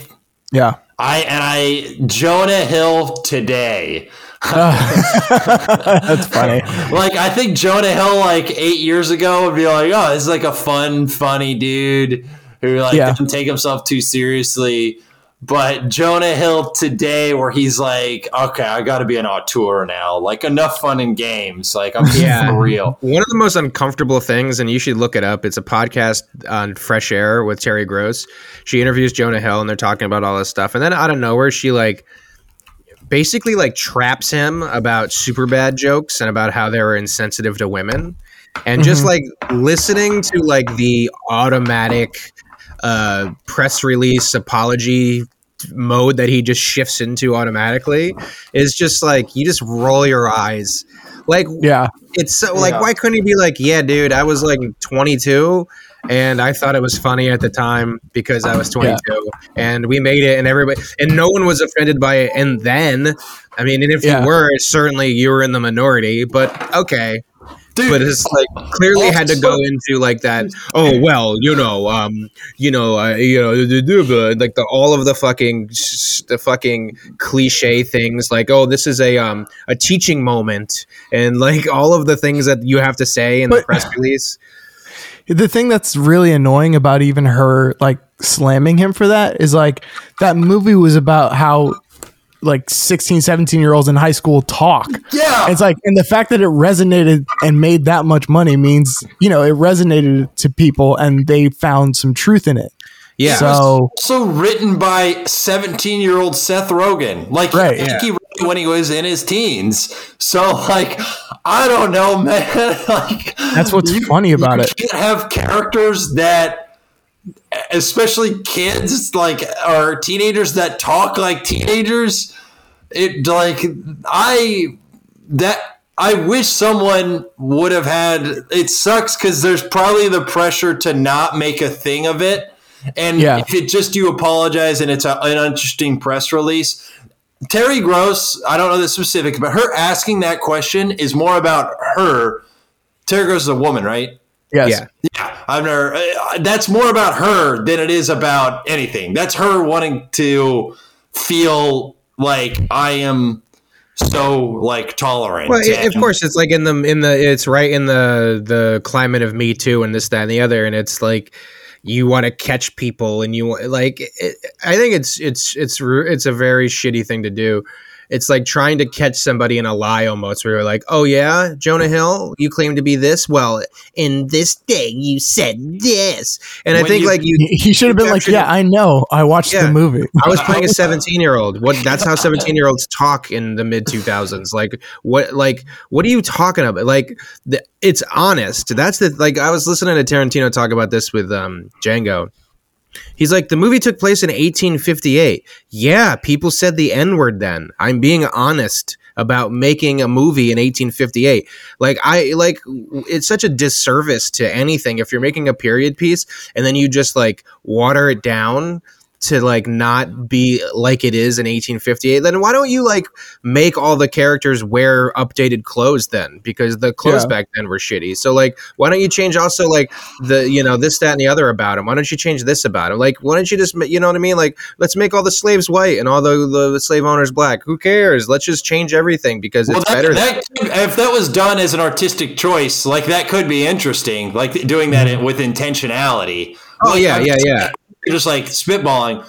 Yeah. I and I Jonah Hill today. That's funny. Like I think Jonah Hill like eight years ago would be like, oh, this is like a fun, funny dude who like Yeah. doesn't take himself too seriously. But Jonah Hill today, where he's like, okay, I got to be an auteur now. Like enough fun in games. Like I'm Yeah. for real. One of the most uncomfortable things, and you should look it up. It's a podcast on Fresh Air with Terry Gross. She interviews Jonah Hill, and they're talking about all this stuff. And then out of nowhere, she like basically like traps him about Superbad jokes and about how they were insensitive to women and just Mhm. like listening to like the automatic uh press release apology mode that he just shifts into automatically is just like you just roll your eyes like Yeah. it's so like Yeah. why couldn't he be like yeah dude i was like 22 and i thought it was funny at the time because i was 22 and we made it and everybody and no one was offended by it and then i mean and if Yeah. you were certainly you were in the minority but okay Dude, but it's like clearly had to go into like that oh well you know um you know uh, you know like the all of the fucking the fucking cliche things like oh this is a um a teaching moment and like all of the things that you have to say in the press release. The thing that's really annoying about even her like slamming him for that is like that movie was about how like 16, 17 year olds in high school talk. yeah. It's like, and the fact that it resonated and made that much money means, you know, it resonated to people and they found some truth in it. yeah So, also written by 17 year old Seth Rogen. Like, Right, I think yeah. he wrote it when he was in his teens. So, like, I don't know, man. like, that's what's funny about it. you can't have characters that, especially kids, like, or teenagers that talk like teenagers. It, like, I, that, I wish someone would have had. It sucks because there's probably the pressure to not make a thing of it. And Yeah. if it just you apologize and it's a, an interesting press release, Terry Gross, I don't know the specifics, but her asking that question is more about her. Terry Gross is a woman, right? Yes. yeah Yeah, I've never. Uh, that's more about her than it is about anything. That's her wanting to feel like I am so like tolerant. well, i- of course it's like in the in the it's right in the the climate of me too and this that and the other and it's like you want to catch people and you want like it, i think it's it's it's it's a very shitty thing to do it's like trying to catch somebody in a lie almost where you're like oh yeah jonah hill you claim to be this well in this thing you said this and i think you- like you He he should have been like, yeah, it. I know. I watched Yeah. the movie. I was playing a 17 year old. What that's how 17 year olds talk in the mid 2000s. Like what like what are you talking about? Like the, it's honest. That's the like I was listening to Tarantino talk about this with um Django. He's like the movie took place in 1858. Yeah, people said the n-word then. I'm being honest about making a movie in 1858. Like I like it's such a disservice to anything if you're making a period piece and then you just like water it down to like not be like it is in 1858 then why don't you like make all the characters wear updated clothes then? Because the clothes Yeah. back then were shitty. So like why don't you change also like the you know this that and the other about him why don't you change this about him like why don't you just you know what i mean? Like let's make all the slaves white and all the, the slave owners black. Who cares? Let's just change everything because Well, it's that, better that could- if that was done as an artistic choice, like that could be interesting. Like doing that mm-hmm. with intentionality. oh yeah yeah yeah just like spitballing.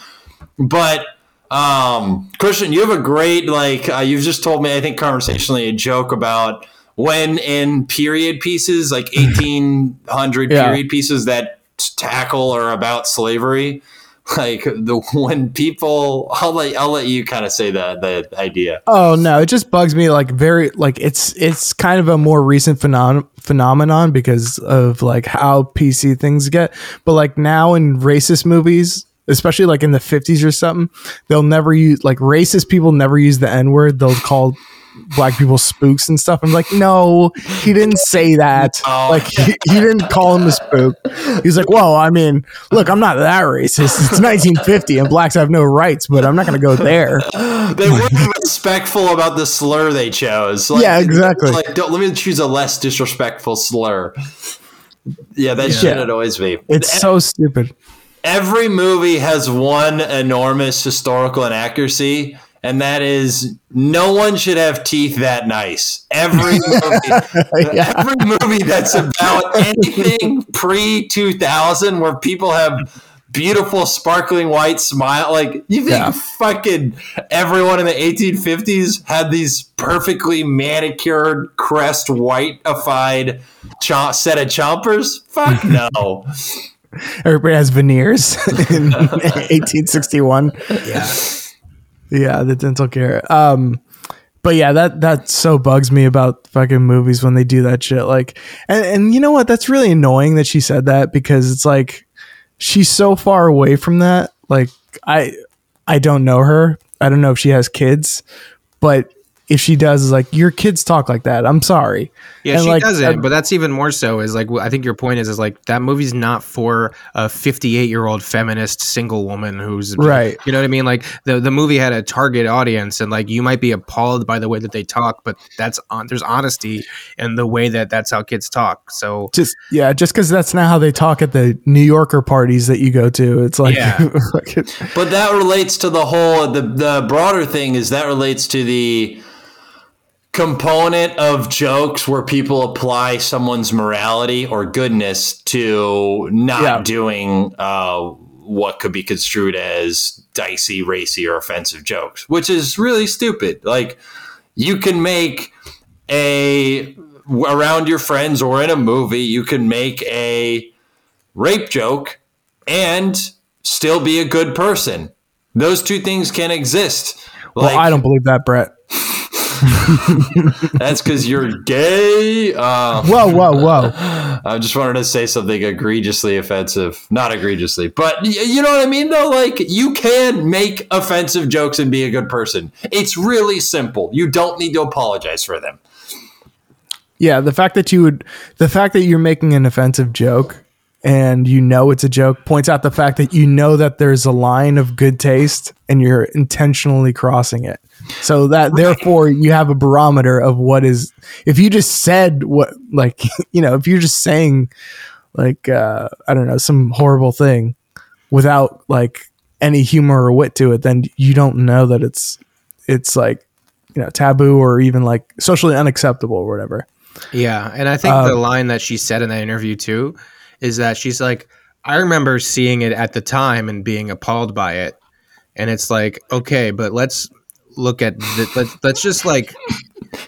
But um, Christian, you have a great like uh, you've just told me. I think conversationally a joke about when in period pieces like eighteen hundred Yeah. period pieces that tackle or about slavery. Like the when people, I'll let I'll let you kind of say the the idea. Oh no, it just bugs me like very like it's it's kind of a more recent phenom- phenomenon because of like how PC things get. But like now in racist movies, especially like in the 50s or something, they'll never use like racist people never use the N-word. They'll call black people spooks and stuff. I'm like, no, he didn't say that. No. Like he, he didn't call him a spook. He's like, well, I mean, look, I'm not that racist. It's 1950 and blacks have no rights, but I'm not going to go there. they weren't respectful about the slur they chose. Like, Yeah, exactly. Like, don't, let me choose a less disrespectful slur. Yeah, that Yeah. always be. It's so stupid. Every movie has one enormous historical inaccuracy, and that is no one should have teeth that nice. Every movie, Yeah. every movie that's about anything pre two thousand, where people have beautiful sparkling white smile, like you think Yeah. fucking everyone in the eighteen fifties had these perfectly manicured, crest whiteified cho- set of chompers? Fuck no. Everybody has veneers in 1861. yeah Yeah, the dental care. Um, but yeah, that that so bugs me about fucking movies when they do that shit. Like, and and you know what? That's really annoying that she said that because it's like she's so far away from that. Like, I I don't know her. I don't know if she has kids, but if she does, is like your kids talk like that. I'm sorry. Yeah, And, she like, doesn't, uh, but that's even more so. Is like I think your point is is like that movie's not for a 58 year old feminist single woman who's Right. You know what I mean? Like the the movie had a target audience, and like you might be appalled by the way that they talk, but that's on there's honesty in the way that that's how kids talk. So just yeah, just because that's not how they talk at the New Yorker parties that you go to. It's like, Yeah. like it- But that relates to the whole the the broader thing is that relates to the component of jokes where people apply someone's morality or goodness to not Yeah. doing uh, what could be construed as dicey, racy, or offensive jokes, which is really stupid. Like you can make a around your friends or in a movie, you can make a rape joke and still be a good person. Those two things can exist. well, I don't believe that, Brett. That's because you're gay. Uh, Whoa, whoa, whoa. I just wanted to say something egregiously offensive. Not egregiously, but you know what I mean, though? Like, you can make offensive jokes and be a good person. It's really simple. You don't need to apologize for them. Yeah, the fact that you would, the fact that you're making an offensive joke and you know it's a joke points out the fact that you know that there's a line of good taste and you're intentionally crossing it. So that therefore you have a barometer of what is, if you just said what, like, you know, if you're just saying, like, uh, I don't know, some horrible thing without like any humor or wit to it, then you don't know that it's, it's like, you know, taboo or even like socially unacceptable or whatever. Yeah, and I think Um, the line that she said in that interview too is that she's like, I remember seeing it at the time and being appalled by it, and it's like, okay, but let's look at the, let's let's just like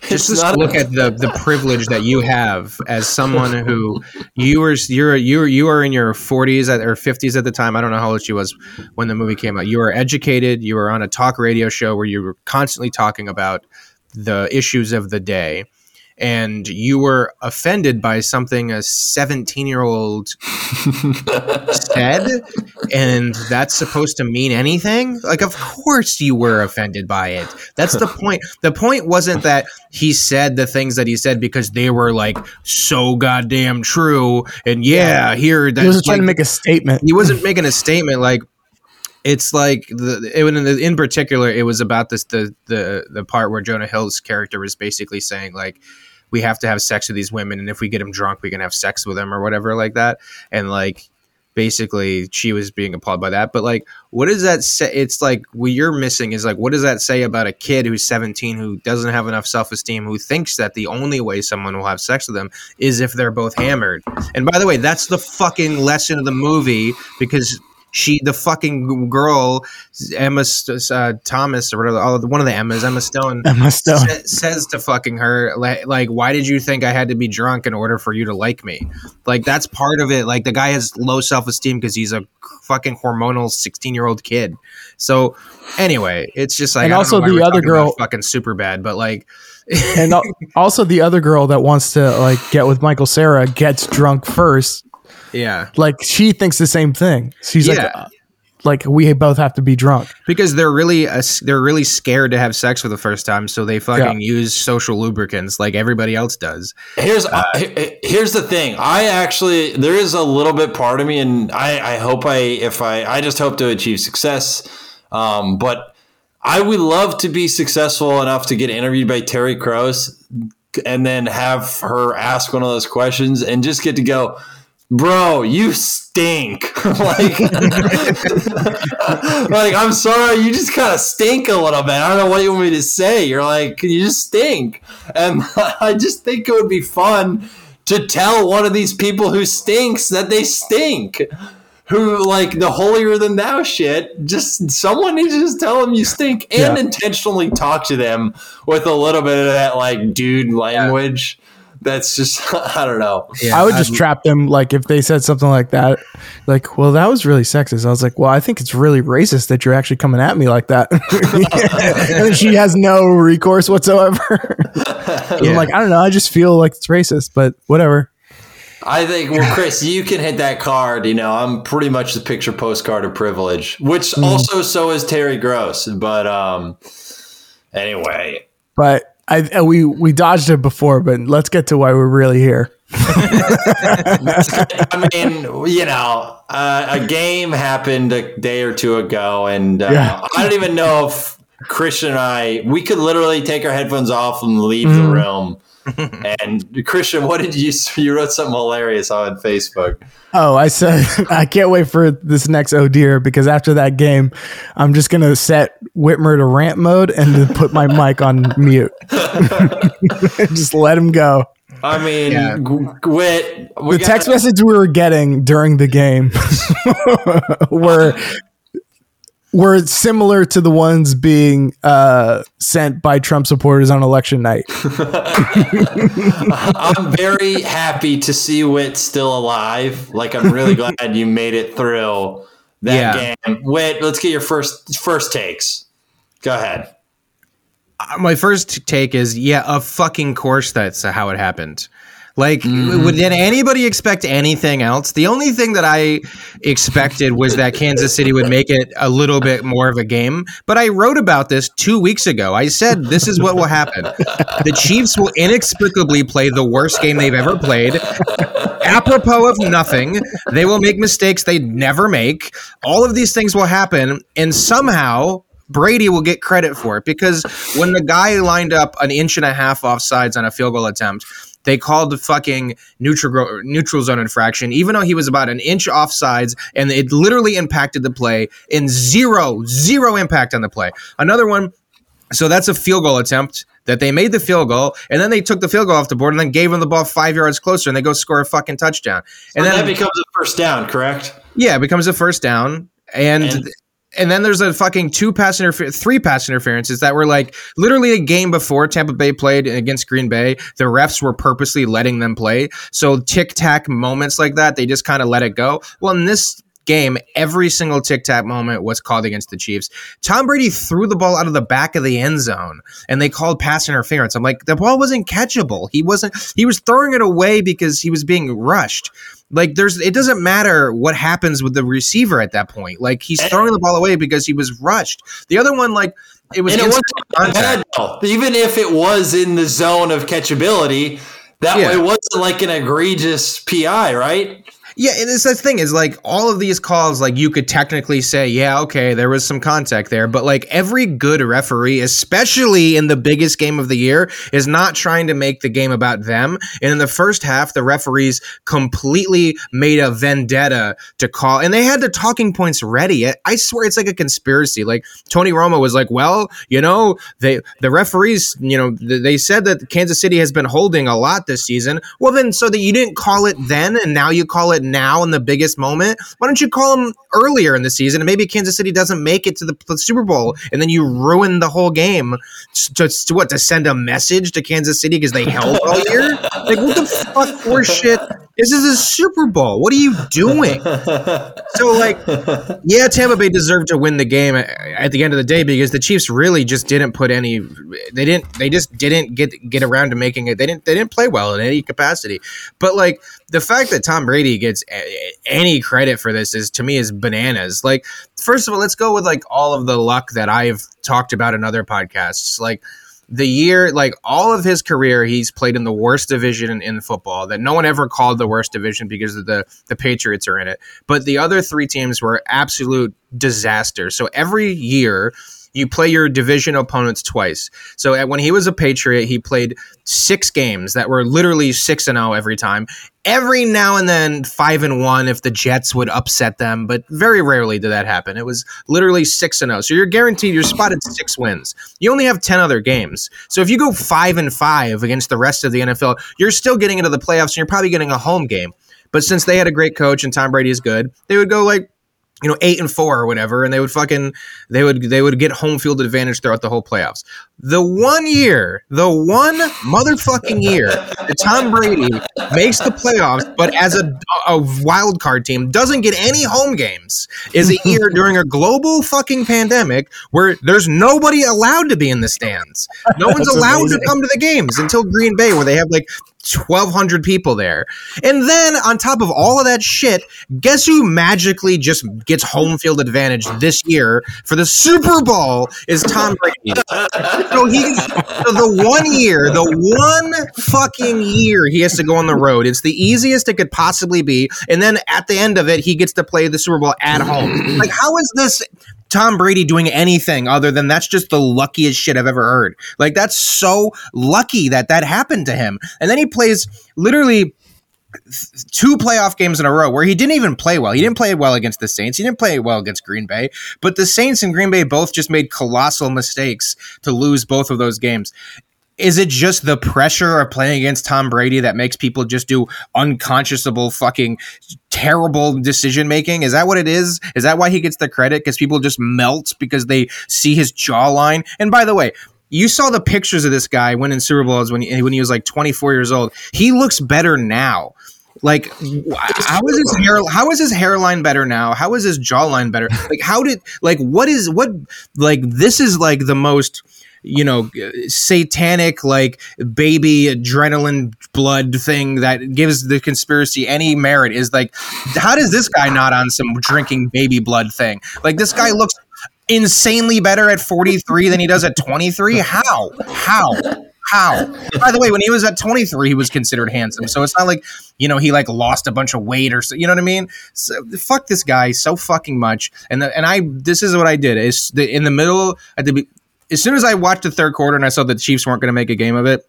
just, just not a- look at the the privilege that you have as someone who you were you're you were you were in your 40s at, or 50s at the time. I don't know how old she was when the movie came out. You were educated. You were on a talk radio show where you were constantly talking about the issues of the day and you were offended by something a 17 year old said and that's supposed to mean anything? Like of course you were offended by it. That's the point. The point wasn't that he said the things that he said because they were like so goddamn true and yeah, here that's He was trying to make a statement. he wasn't making a statement like it's like the it, in, in particular it was about this the the the part where jonah hill's character was basically saying like we have to have sex with these women and if we get them drunk we can have sex with them or whatever like that. And like basically she was being appalled by that. But like what does that say? It's like what you're missing is like what does that say about a kid who's 17 who doesn't have enough self-esteem who thinks that the only way someone will have sex with them is if they're both hammered? And by the way that's the fucking lesson of the movie because she the fucking girl Emma uh, Thomas or whatever one of the Emmas Emma Stone Emma Stone. sa- says to fucking her like, like why did you think i had to be drunk in order for you to like me like that's part of it like the guy has low self-esteem because he's a fucking hormonal 16 year old kid so anyway it's just like And also the other girl- fucking Superbad but like and also the other girl that wants to like get with Michael Cera gets drunk first. Yeah Like she thinks the same thing. She's like, Yeah. uh, like we both have to be drunk. because they're really uh, they're really scared to have sex for the first time so they fucking use social lubricants like everybody else does Here's he- here's the thing. I actually there is a little bit part of me, and I, I hope I if I I just hope to achieve success. Um, but I would love to be successful enough to get interviewed by Terry Gross and then have her ask one of those questions and just get to go, bro, you stink. like, like, I'm sorry, you just kind of stink a little bit. I don't know what you want me to say. You're like, you just stink. And I just think it would be fun to tell one of these people who stinks that they stink. Who like the holier than thou shit? Just someone needs to just tell them you stink and Yeah. intentionally talk to them with a little bit of that like dude language That's just I don't know. I would just trap them like if they said something like that, like, "Well, that was really sexist." I was like, "Well, I think it's really racist that you're actually coming at me like that." and she has no recourse whatsoever. I'm like, I don't know. I just feel like it's racist, but whatever. I think, well, Chris, you can hit that card. You know, I'm pretty much the picture postcard of privilege, which Mm. also so is Terry Gross. But um, anyway, But I uh, we we dodged it before, but let's get to why we're really here. I mean, you know, uh, a game happened a day or two ago, and uh, Yeah. I don't even know if Christian and I we could literally take our headphones off and leave the Mm. room. And Christian, what did you you wrote something hilarious on Facebook? Oh, I said I can't wait for this next oh dear because after that game, I'm just gonna set Whitmer to rant mode and then put my mic on mute. just let him go. I mean, Yeah. G- Wit. we The got- text message we were getting during the game were were similar to the ones being uh, sent by Trump supporters on election night. I'm very happy to see Wit still alive. Like, I'm really glad you made it through that Yeah. game. Wit, let's get your first first takes. Go ahead. my first take is yeah, of fucking course that's how it happened. Like, mm-hmm. would did anybody expect anything else? The only thing that I expected was that Kansas City would make it a little bit more of a game. But I wrote about this two weeks ago. I said this is what will happen: the Chiefs will inexplicably play the worst game they've ever played. Apropos of nothing, they will make mistakes they never make. All of these things will happen, and somehow Brady will get credit for it because when the guy lined up an inch and a half offsides on a field goal attempt, they called the fucking neutral neutral zone infraction, even though he was about an inch offsides, and it literally impacted the play in zero zero impact on the play. Another one. So that's a field goal attempt that they made the field goal, and then they took the field goal off the board, and then gave him the ball five yards closer, and they go score a fucking touchdown. And then that becomes a first down, correct? yeah, it becomes a first down, and And- and, then there's a fucking two pass interfer- three pass interferences that were like literally a game before Tampa Bay played against Green Bay. The refs were purposely letting them play, so tic tac moments like that, they just kind of let it go. Well, in this game, every single tic tac moment was called against the Chiefs. Tom Brady threw the ball out of the back of the end zone, and they called pass interference. I'm like, the ball wasn't catchable. He wasn't. He was throwing it away because he was being rushed. Like there's it doesn't matter what happens with the receiver at that point. Like he's throwing the ball away because he was rushed. The other one, like it was And it wasn't bad. Even if it was in the zone of catchability, that Yeah. it wasn't like an egregious PI, right? Yeah, and it's the thing is like all of these calls, like you could technically say, yeah, okay, there was some contact there, but like every good referee, especially in the biggest game of the year, is not trying to make the game about them. And in the first half, the referees completely made a vendetta to call, and they had the talking points ready. I- swear it's like a conspiracy. Like Tony Romo was like, well, you know, they the referees, you know, they said that Kansas City has been holding a lot this season. Well, then, so that you didn't call it then, and now you call it now in the biggest moment. Why don't you call them earlier in the season? And maybe Kansas City doesn't make it to the, Super Bowl, and then you ruin the whole game. To, to what? To send a message to Kansas City because they held all year? Like what the fuck horse shit? This is a Super Bowl. What are you doing? So like, yeah, Tampa Bay deserved to win the game at, at the end of the day because the Chiefs really just didn't put any. They didn't. They just didn't get get around to making it. They didn't. They didn't play well in any capacity. But like the fact that Tom Brady gets a- any credit for this is to me is bananas. Like, first of all, let's go with like all of the luck that I've talked about in other podcasts. Like the year, like all of his career, he's played in the worst division in, in football that no one ever called the worst division because the the Patriots are in it. But the other three teams were absolute disasters. So every year. You play your division opponents twice. So at, when he was a Patriot, he played six games that were literally six and zero every time. Every now and then, five and one if the Jets would upset them, but very rarely did that happen. It was literally six and zero. So you're guaranteed you're spotted six wins. You only have ten other games. So if you go five and five against the rest of the NFL, you're still getting into the playoffs, and you're probably getting a home game. But since they had a great coach and Tom Brady is good, they would go like you know, eight and four or whatever, and they would fucking they would they would get home field advantage throughout the whole playoffs. The one year, the one motherfucking year that Tom Brady makes the playoffs, but as a, a wild card team doesn't get any home games, is a year during a global fucking pandemic where there's nobody allowed to be in the stands. No one's allowed amazing. to come to the games until Green Bay, where they have like 1,200 people there. And then on top of all of that shit, guess who magically just gets home field advantage this year for the Super Bowl is Tom Brady. so he, so the one year, the one fucking year he has to go on the road. It's the easiest it could possibly be. And then at the end of it, he gets to play the Super Bowl at home. Like, how is this? Tom Brady doing anything other than that's just the luckiest shit I've ever heard. Like that's so lucky that that happened to him. And then he plays literally two playoff games in a row where he didn't even play well. He didn't play well against the Saints. He didn't play well against Green Bay. But the Saints and Green Bay both just made colossal mistakes to lose both of those games. Is it just the pressure of playing against Tom Brady that makes people just do unconscionable fucking terrible decision making? Is that what it is? Is that why he gets the credit? Because people just melt because they see his jawline. And by the way, you saw the pictures of this guy winning Super Bowls when he, when he was like 24 years old. He looks better now. Like, how is his hair? How is his hairline better now? How is his jawline better? Like, how did like what is what like this is like the most you know satanic like baby adrenaline blood thing that gives the conspiracy any merit is like how does this guy not on some drinking baby blood thing like this guy looks insanely better at 43 than he does at 23 how? How? How? By the way when he was at 23 he was considered handsome. So it's not like you know he like lost a bunch of weight or so you know what i mean? So, fuck this guy so fucking much. And the, and i this is what i did. Is the, in the middle at the as soon as I watched the third quarter and I saw the Chiefs weren't going to make a game of it,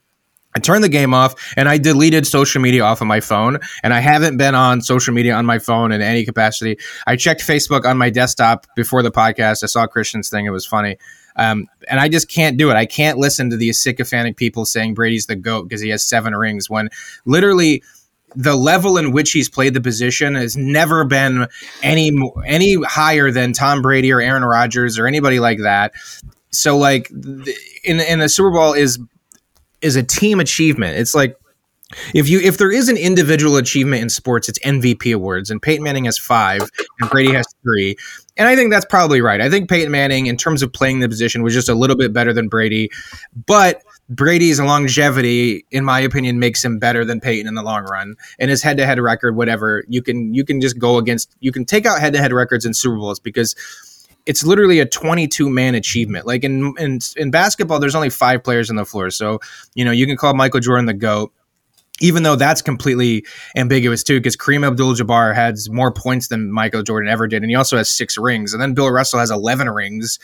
I turned the game off and I deleted social media off of my phone. And I haven't been on social media on my phone in any capacity. I checked Facebook on my desktop before the podcast. I saw Christian's thing. It was funny. Um, and I just can't do it. I can't listen to these sycophantic people saying Brady's the GOAT because he has seven rings when literally the level in which he's played the position has never been any any higher than Tom Brady or Aaron Rodgers or anybody like that so like in in the Super Bowl is is a team achievement. It's like if you if there is an individual achievement in sports, it's MVP awards, and Peyton Manning has five, and Brady has three, and I think that's probably right. I think Peyton Manning, in terms of playing the position, was just a little bit better than Brady, but Brady's longevity, in my opinion, makes him better than Peyton in the long run. And his head-to-head record, whatever you can you can just go against, you can take out head-to-head records in Super Bowls because it's literally a 22 man achievement. Like in, in in basketball, there's only five players on the floor, so you know you can call Michael Jordan the goat. Even though that's completely ambiguous too, because Kareem Abdul-Jabbar has more points than Michael Jordan ever did, and he also has six rings. And then Bill Russell has eleven rings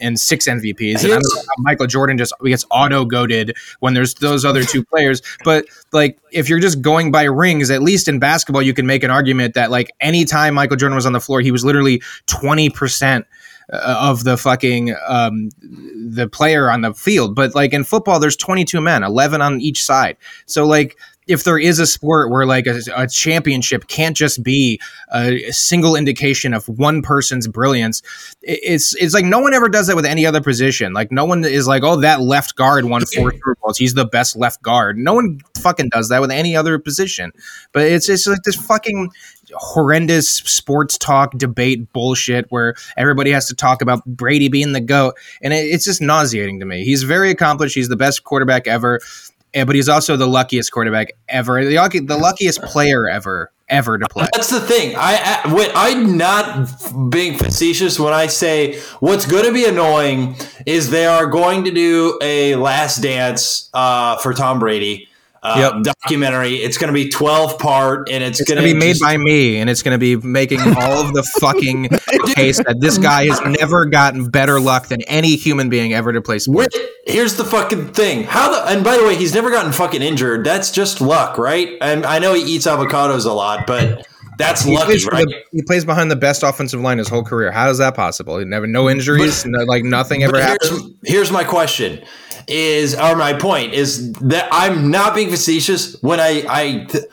and six MVPs. And Michael Jordan just gets auto goaded when there's those other two players. But like, if you're just going by rings, at least in basketball, you can make an argument that like anytime Michael Jordan was on the floor, he was literally twenty percent uh, of the fucking um, the player on the field. But like in football, there's 22 men, 11 on each side. So like if there is a sport where like a, a championship can't just be a, single indication of one person's brilliance, it's it's like no one ever does that with any other position. Like no one is like, oh, that left guard won four Super Bowls. He's the best left guard. No one fucking does that with any other position. But it's just like this fucking horrendous sports talk debate bullshit where everybody has to talk about Brady being the GOAT. And it, it's just nauseating to me. He's very accomplished. He's the best quarterback ever, but he's also the luckiest quarterback ever, the, the luckiest player ever ever to play. That's the thing. I, I I'm not being facetious when I say what's going to be annoying is they are going to do a last dance uh, for Tom Brady yep. Um, documentary. It's going to be 12 part and it's, it's going to be made just... by me and it's going to be making all of the fucking case that this guy has never gotten better luck than any human being ever to play sports. Here's the fucking thing. How the and by the way, he's never gotten fucking injured. That's just luck, right? And I know he eats avocados a lot, but that's he lucky, right? The, he plays behind the best offensive line his whole career. How is that possible? He never no injuries, but, no, like nothing ever here's, happened. Here's my question: is or my point is that I'm not being facetious when I I th-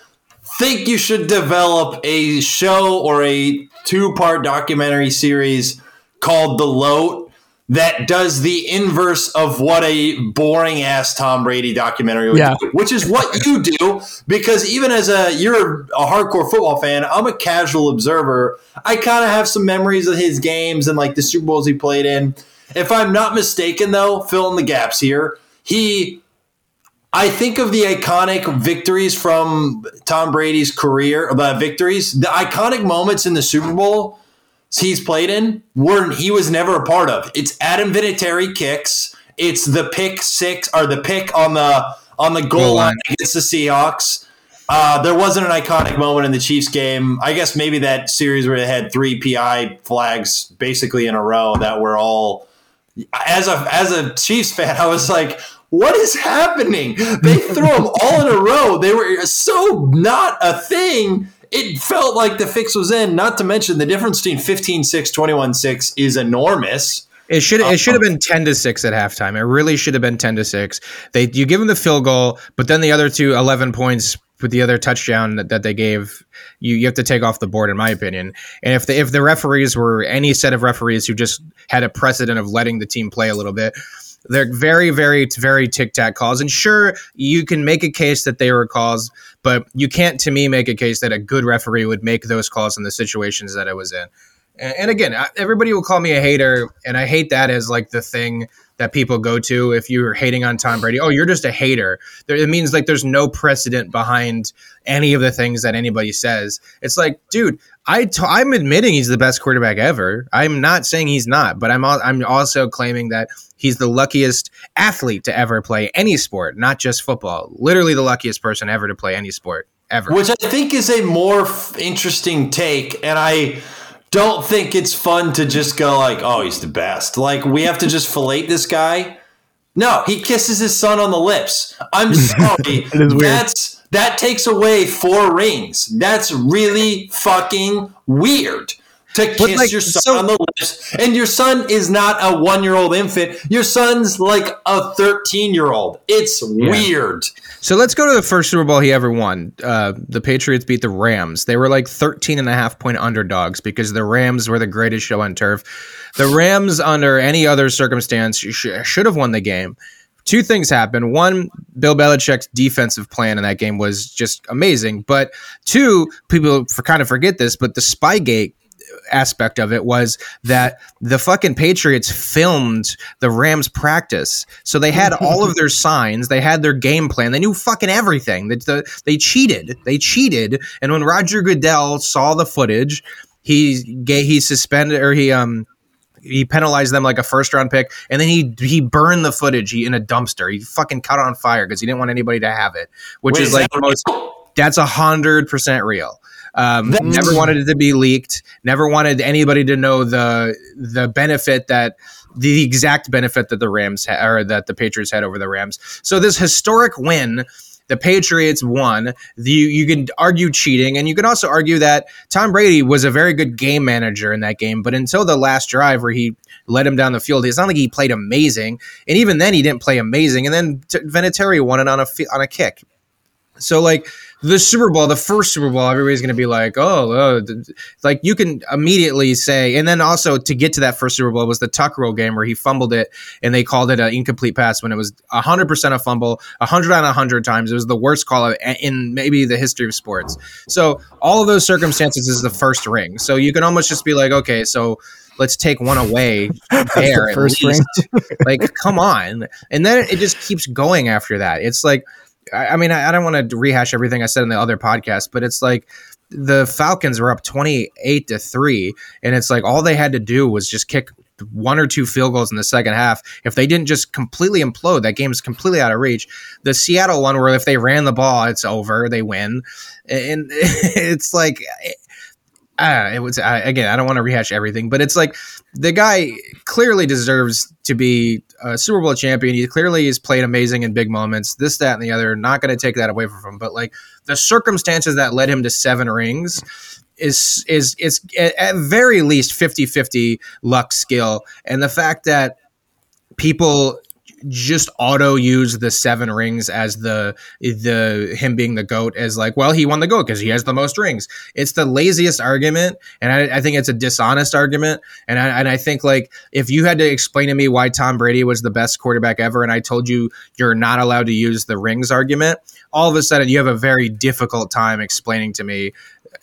think you should develop a show or a two part documentary series called The Loat that does the inverse of what a boring ass Tom Brady documentary would Yeah. do, which is what you do because even as a you're a hardcore football fan, I'm a casual observer. I kind of have some memories of his games and like the Super Bowls he played in. If I'm not mistaken though, fill in the gaps here. He I think of the iconic victories from Tom Brady's career, about victories, the iconic moments in the Super Bowl he's played in were he was never a part of. It's Adam Vinatieri kicks. It's the pick six or the pick on the on the goal line. against the Seahawks. Uh, there wasn't an iconic moment in the Chiefs game. I guess maybe that series where they had three PI flags basically in a row that were all as a as a Chiefs fan, I was like, what is happening? They threw them all in a row. They were so not a thing. It felt like the fix was in. Not to mention the difference between 15-6, 21-6 is enormous. It should it should have uh, been ten to six at halftime. It really should have been ten to six. They you give them the field goal, but then the other two 11 points with the other touchdown that, that they gave, you you have to take off the board, in my opinion. And if the if the referees were any set of referees who just had a precedent of letting the team play a little bit, they're very very very tic tac calls. And sure, you can make a case that they were calls, but you can't to me make a case that a good referee would make those calls in the situations that I was in. And, again, everybody will call me a hater, and I hate that as like the thing that people go to if you're hating on Tom Brady. Oh, you're just a hater. It means like there's no precedent behind any of the things that anybody says. It's like, dude, I t- I'm admitting he's the best quarterback ever. I'm not saying he's not, but I'm al- I'm also claiming that he's the luckiest athlete to ever play any sport, not just football. Literally the luckiest person ever to play any sport ever. which I think is a more f- interesting take. And I don't think it's fun to just go like, "Oh, he's the best." Like we have to just fillet this guy. No, he kisses his son on the lips. I'm sorry. That's that takes away four rings. That's really fucking weird. To kiss like, your son so- on the lips, and your son is not a one-year-old infant. Your son's like a thirteen-year-old. It's weird. So let's go to the first Super Bowl he ever won. Uh, the Patriots beat the Rams. They were like 13 and a half point underdogs because the Rams were the greatest show on turf. The Rams, under any other circumstance, sh- should have won the game. Two things happened. One, Bill Belichick's defensive plan in that game was just amazing. But two, people for kind of forget this, but the Spygate aspect of it was that the fucking Patriots filmed the Rams practice. So they had all of their signs, they had their game plan, they knew fucking everything. They, the, they cheated. They cheated. And when Roger Goodell saw the footage, he gave, he suspended or he um he penalized them like a first round pick, and then he he burned the footage he, in a dumpster. He fucking caught on fire because he didn't want anybody to have it, which Wait, is is like that the most that's a hundred percent real. Um, never wanted it to be leaked. Never wanted anybody to know the the benefit that the exact benefit that the Rams ha- or that the Patriots had over the Rams. So this historic win, the Patriots won. The, you can argue cheating, and you can also argue that Tom Brady was a very good game manager in that game. But until the last drive where he led him down the field, it's not like he played amazing. And even then, he didn't play amazing. And then T- Vinatieri won it on a fi- on a kick. So like the Super Bowl, the first Super Bowl, everybody's going to be like, oh, oh, like you can immediately say, and then also to get to that first Super Bowl was the Tuck Rule game where he fumbled it and they called it an incomplete pass when it was 100% a fumble, 100 on 100 times. It was the worst call in maybe the history of sports. So all of those circumstances is the first ring. So you can almost just be like, okay, so let's take one away there at first least. like, come on. And then it just keeps going after that. It's like, I, I mean, I, I don't want to rehash everything I said in the other podcast, but it's like the Falcons were up 28 to 3 and it's like all they had to do was just kick one or two field goals in the second half. If they didn't just completely implode, that game is completely out of reach. The Seattle one where if they ran the ball, it's over, they win. And it's like it was again. I don't want to rehash everything, but it's like the guy clearly deserves to be a Super Bowl champion. He clearly has played amazing in big moments. This, that, and the other. Not going to take that away from him, but like the circumstances that led him to seven rings is is is at very least 50-50 luck skill, and the fact that people just auto use the seven rings as the the him being the goat as like well he won the goat because he has the most rings. It's the laziest argument and I, I think it's a dishonest argument and I, and I think like if you had to explain to me why tom brady was the best quarterback ever and i told you you're not allowed to use the rings argument all of a sudden you have a very difficult time explaining to me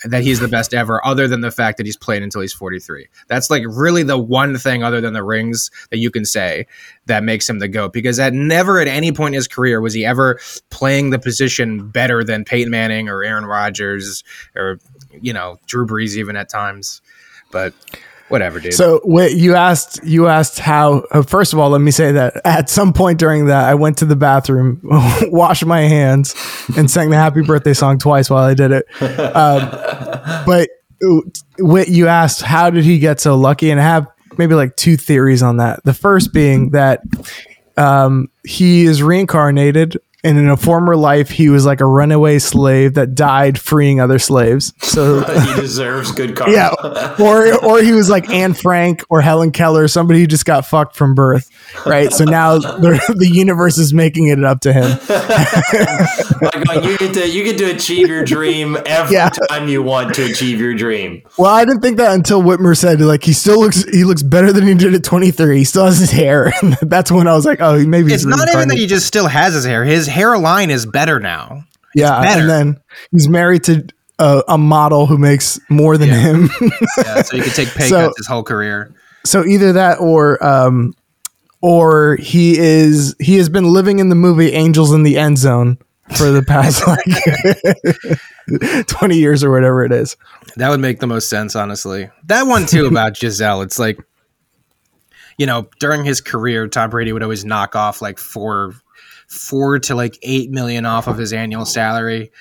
that he's the best ever, other than the fact that he's played until he's 43. That's like really the one thing other than the rings that you can say that makes him the GOAT because at never at any point in his career was he ever playing the position better than Peyton Manning or Aaron Rodgers or, you know, Drew Brees even at times. But whatever, dude. So wait, you asked you asked how. Uh, first of all, let me say that at some point during that, I went to the bathroom, washed my hands, and sang the Happy Birthday song twice while I did it. Um, but what you asked, how did he get so lucky? And I have maybe like two theories on that. The first being that um, he is reincarnated and in a former life he was like a runaway slave that died freeing other slaves. So he deserves good karma. Yeah. Or or he was like anne frank or helen keller somebody who just got fucked from birth right? So now the, the universe is making it up to him. Like, you get to you get to achieve your dream every yeah. time you want to achieve your dream. Well i didn't think that until whitmer said like he still looks he looks better than he did at 23 he still has his hair. That's when i was like oh maybe it's not even that he just still has his hair. His hairline is better now. Yeah, better. and then he's married to a, a, model who makes more than yeah. him. yeah, so he could take pay so, cuts his whole career. So either that or um, or he is he has been living in the movie Angels in the End Zone for the past like 20 years or whatever it is. That would make the most sense, honestly. That one too about Gisele. It's like, you know, during his career, Tom Brady would always knock off like four four to like eight million off of his annual salary.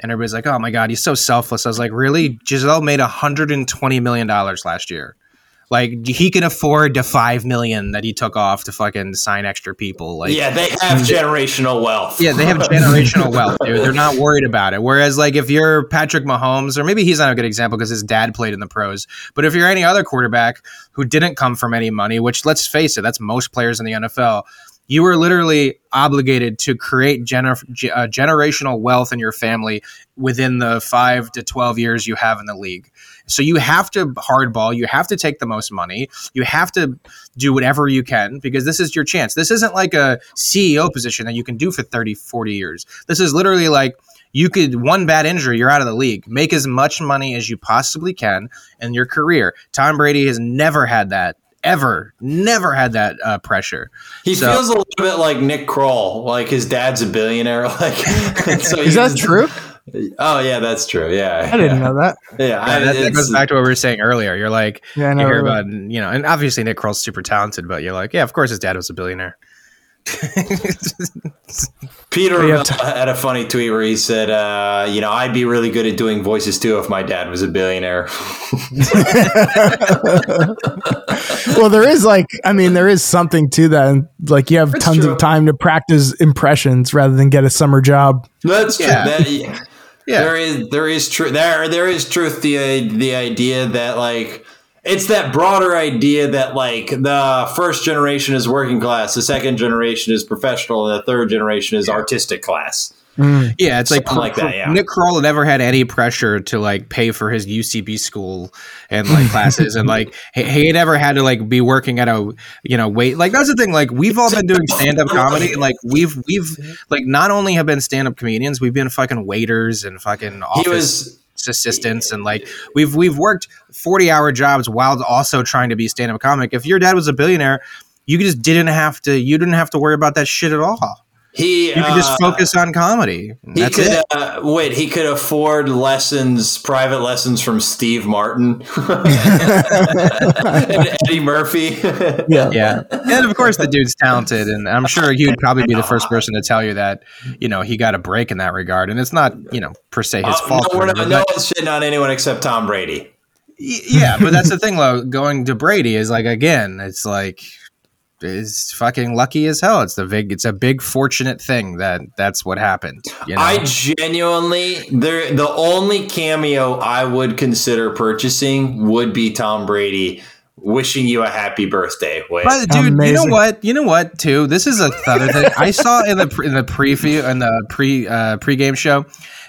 And everybody's like, oh my God, he's so selfless. I was like, really? Gisele made $120 million last year. Like he can afford the five million that he took off to fucking sign extra people. Like yeah, they have generational wealth. yeah, they have generational wealth. Dude. They're not worried about it. Whereas like if you're Patrick Mahomes, or maybe he's not a good example because his dad played in the pros. But if you're any other quarterback who didn't come from any money, which let's face it, that's most players in the NFL you are literally obligated to create gener- uh, generational wealth in your family within the five to 12 years you have in the league. So you have to hardball, you have to take the most money, you have to do whatever you can because this is your chance. This isn't like a CEO position that you can do for 30, 40 years. This is literally like you could one bad injury, you're out of the league. Make as much money as you possibly can in your career. Tom Brady has never had that ever, never had that uh, pressure. He so, feels a little bit like Nick Kroll, like his dad's a billionaire. Like, so is that true? Oh yeah, that's true. Yeah, I didn't know that. Yeah, yeah I, that, that, goes back to what we were saying earlier. You're like, yeah, you hear about, you know, and obviously Nick Kroll's super talented, but you're like, yeah, of course his dad was a billionaire. Peter had a funny tweet where he said, uh, "You know, I'd be really good at doing voices too if my dad was a billionaire." well, there is like, I mean, there is something to that. And like, you have That's tons true. of time to practice impressions rather than get a summer job. That's true. Yeah. That, yeah. yeah. There is there is truth there there is truth the the idea that like it's that broader idea that like the first generation is working class, the second generation is professional, and the third generation is artistic class. Mm. Yeah, it's Something like, like that. Yeah. Nick Kroll never had any pressure to like pay for his UCB school and like classes, and like he, he never had to like be working at a you know wait. Like that's the thing. Like we've all been doing stand up comedy, and like we've we've like not only have been stand up comedians, we've been fucking waiters and fucking office. He was assistants and like we've we've worked 40 hour jobs while also trying to be stand up comic. If your dad was a billionaire, you just didn't have to you didn't have to worry about that shit at all. He you could just uh, focus on comedy. He That's could uh, wait. He could afford lessons, private lessons from Steve Martin and Eddie Murphy. yeah, yeah, and of course the dude's talented, and I'm sure he would probably be the first person to tell you that you know he got a break in that regard, and it's not you know per se his uh, fault. No, we're not, no one's shitting on anyone except Tom Brady. Yeah, but that's the thing, though. Going to Brady is like again, it's like is fucking lucky as hell. It's the big, it's a big fortunate thing that that's what happened. You know? I genuinely, there, the only cameo I would consider purchasing would be Tom Brady wishing you a happy birthday. Wait. But dude, you know what? You know what? Too. This is a other thing I saw in the in the preview in the pre uh, pregame show.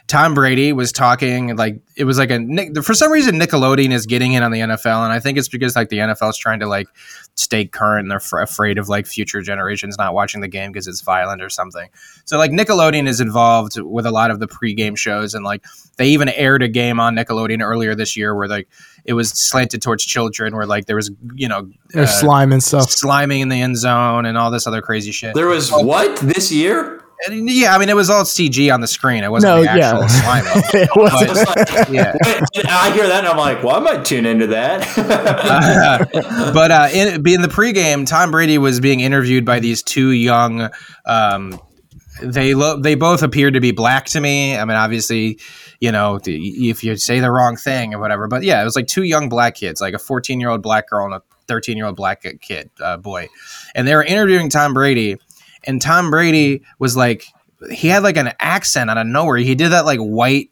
Tom Brady was talking like it was like a for some reason Nickelodeon is getting in on the NFL, and I think it's because like the NFL is trying to like stay current and they're f- afraid of like future generations not watching the game because it's violent or something. So like Nickelodeon is involved with a lot of the pregame shows, and like they even aired a game on Nickelodeon earlier this year where like it was slanted towards children, where like there was you know There's uh, slime and stuff. sliming in the end zone and all this other crazy shit. there was what this year? And, yeah, I mean it was all CG on the screen. It wasn't No, the actual yeah. slime. It wasn't- like- yeah. I hear that and I'm like, well, I might tune into that. but uh, in, in the pregame, Tom Brady was being interviewed by these two young. Um, they lo- they both appeared to be black to me. I mean, obviously, you know, the, if you say the wrong thing or whatever. But yeah, it was like two young black kids, like a 14 year old black girl and a 13 year old black kid, uh, boy, and they were interviewing Tom Brady, and Tom Brady was like, he had like an accent out of nowhere. He did that like white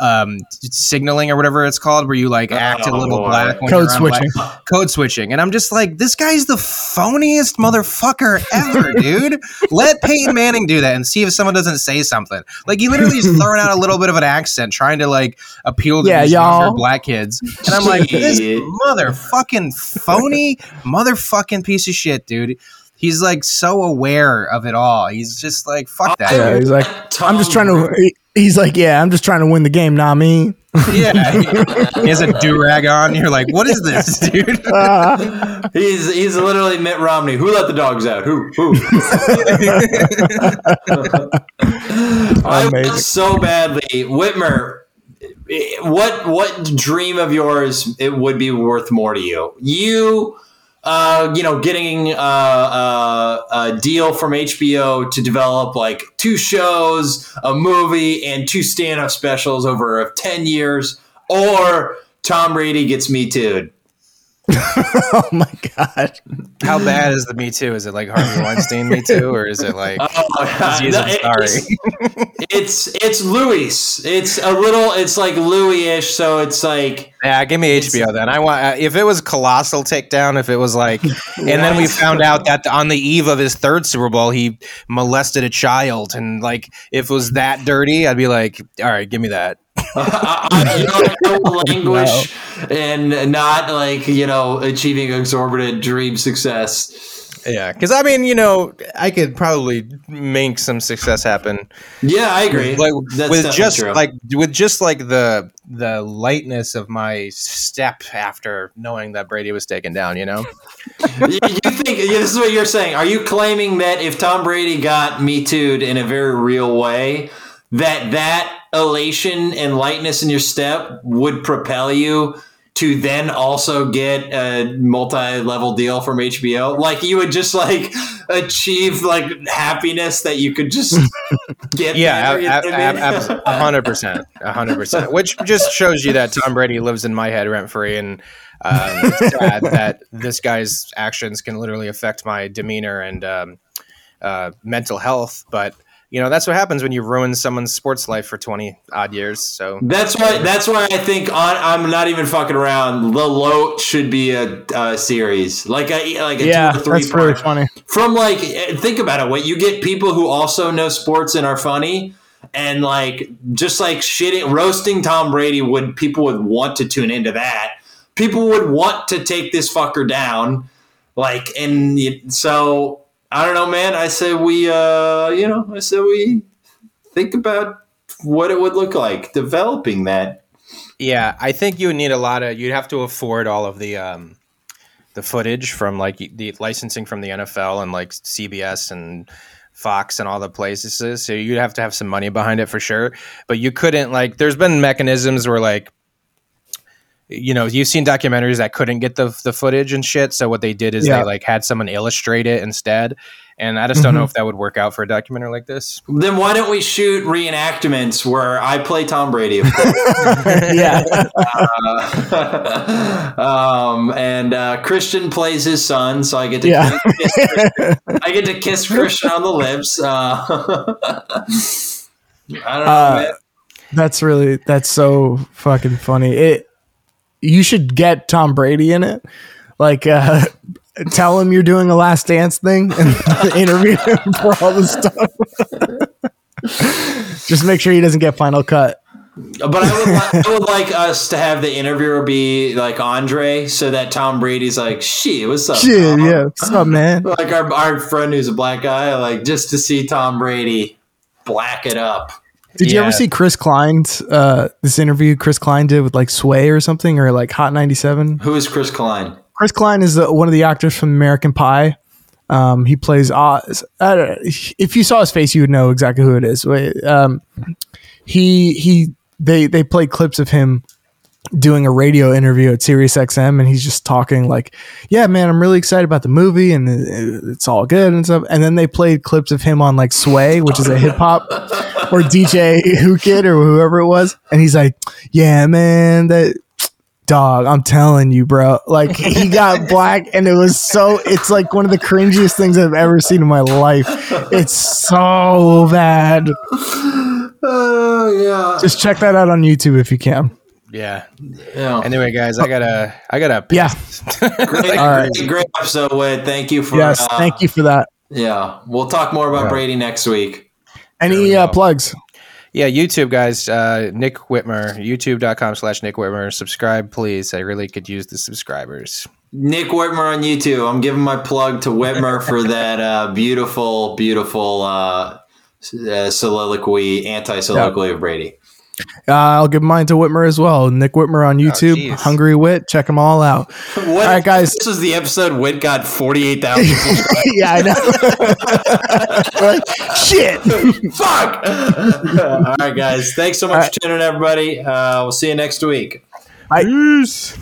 um signaling or whatever it's called where you like act a Oh, little boy. black when Code you're on black- switching. code switching. And I'm just like, this guy's the phoniest motherfucker ever, dude. Let Peyton Manning do that and see if someone doesn't say something. Like he literally is throwing out a little bit of an accent, trying to like appeal to Yeah, these y'all. younger black kids. And I'm like, this motherfucking phony motherfucking piece of shit, dude. He's like so aware of it all. He's just like, fuck that. Yeah, he's like, I'm just trying to. He's like, yeah, I'm just trying to win the game, not me. Yeah. He, he has a do rag on. You're like, what is this, dude? Uh, He's he's literally Mitt Romney. Who let the dogs out? Who? Who? I Amazing. want so badly, Whitmer. What what dream of yours it would be worth more to you? You, uh, you know, getting uh, uh, a deal from HBO to develop like two shows, a movie, and two stand-up specials over ten years, or Tom Brady gets me too. oh my god. How bad is the Me Too? Is it like Harvey Weinstein Me Too, or is it like Oh, Jesus, no, I'm it- sorry? It's it's Louis. It's a little. It's like Louis-ish. So it's like Yeah, give me HBO then. I want uh, if it was colossal takedown. If it was like, and then we found out that on the eve of his third Super Bowl, he molested a child, and like if it was that dirty, I'd be like, all right, give me that. I, I, you know, I will languish and not like you know achieving exorbitant dream success. Yeah, because I mean, you know, I could probably make some success happen Yeah, I agree. like, That's with just true. like with just like the the lightness of my step after knowing that Brady was taken down. You know. you, think yeah, this is what you're saying? Are you claiming that if Tom Brady got me too'd in a very real way, that that elation and lightness in your step would propel you to then also get a multi-level deal from HBO? Like you would just like achieve like happiness that you could just get. Yeah, there, you know what I mean? a hundred percent, a hundred percent. Which just shows you that Tom Brady lives in my head rent free, and um, sad that this guy's actions can literally affect my demeanor and um, uh, mental health. But you know, that's what happens when you ruin someone's sports life for twenty odd years. So That's why. That's why I think on. I'm not even fucking around. The Loat should be a, a series, like a like a Yeah, two or three that's really part. funny. From like, think about it. What you get people who also know sports and are funny, and like just like shitting, roasting Tom Brady would people would want to tune into that. People would want to take this fucker down, like, and so I don't know, man. I say we, uh, you know, I say we think about what it would look like developing that. yeah, I think you would need a lot of. You'd have to afford all of the um, the footage from like the licensing from the NFL and like CBS and Fox and all the places. So you'd have to have some money behind it for sure. But you couldn't like. There's been mechanisms where like. You know, you've seen documentaries that couldn't get the the footage and shit. So what they did is Yeah. they like had someone illustrate it instead. And I just don't know if that would work out for a documentary like this. Then why don't we shoot reenactments where I play Tom Brady, of course, yeah. uh, um, and uh, Christian plays his son, so I get to Yeah. kiss, I get to kiss Christian on the lips. Uh, I don't know, Uh. That's really that's so fucking funny. It you should get Tom Brady in it. like uh, tell him you're doing a last dance thing and interview him for all the stuff. Just make sure he doesn't get final cut. But I would, li- I would like us to have the interviewer be like Andre, so that Tom Brady's like, "Shit, what's up?" Shit, Tom?" yeah. What's up, man? Like our our friend who's a black guy, like just to see Tom Brady black it up. Did you ever see Chris Klein's uh, this interview Chris Klein did with like Sway or something or like Hot 97? Who is Chris Klein? Chris Klein is the, one of the actors from American Pie. Um, he plays Oz. I know. If you saw his face, you would know exactly who it is. Um, he he they they played clips of him doing a radio interview at Sirius XM, and he's just talking like, "Yeah, man, I'm really excited about the movie, and it's all good and stuff." And then they played clips of him on like Sway, which is a hip hop or DJ Whoo Kid or whoever it was, and he's like, "Yeah, man, that." Dog, I'm telling you, bro. Like he got black, and it was so. It's like one of the cringiest things I've ever seen in my life. It's so bad. Oh yeah, Just check that out on YouTube if you can. Yeah. yeah. Anyway, guys, I gotta, I gotta. Yeah. great, All right. great, great episode, Wade. Thank you for. Yes, uh, thank you for that. Yeah, we'll talk more about Yeah. Brady next week. Any uh, plugs? Yeah, YouTube guys, uh, Nick Whitmer, youtube.com slash Nick Whitmer. Subscribe, please. I really could use the subscribers. Nick Whitmer on YouTube. I'm giving my plug to Whitmer for that uh, beautiful, beautiful uh, uh, soliloquy, anti soliloquy of Brady. Uh, I'll give mine to Whitmer as well. Nick Whitmer on YouTube. jeez. Hungry Wit. Check them all out. What, All right, guys. This was the episode Wit got 48,000 yeah, I know. Like, shit. Fuck! all right, guys. Thanks so much All for tuning in, everybody. Uh, we'll see you next week. Peace.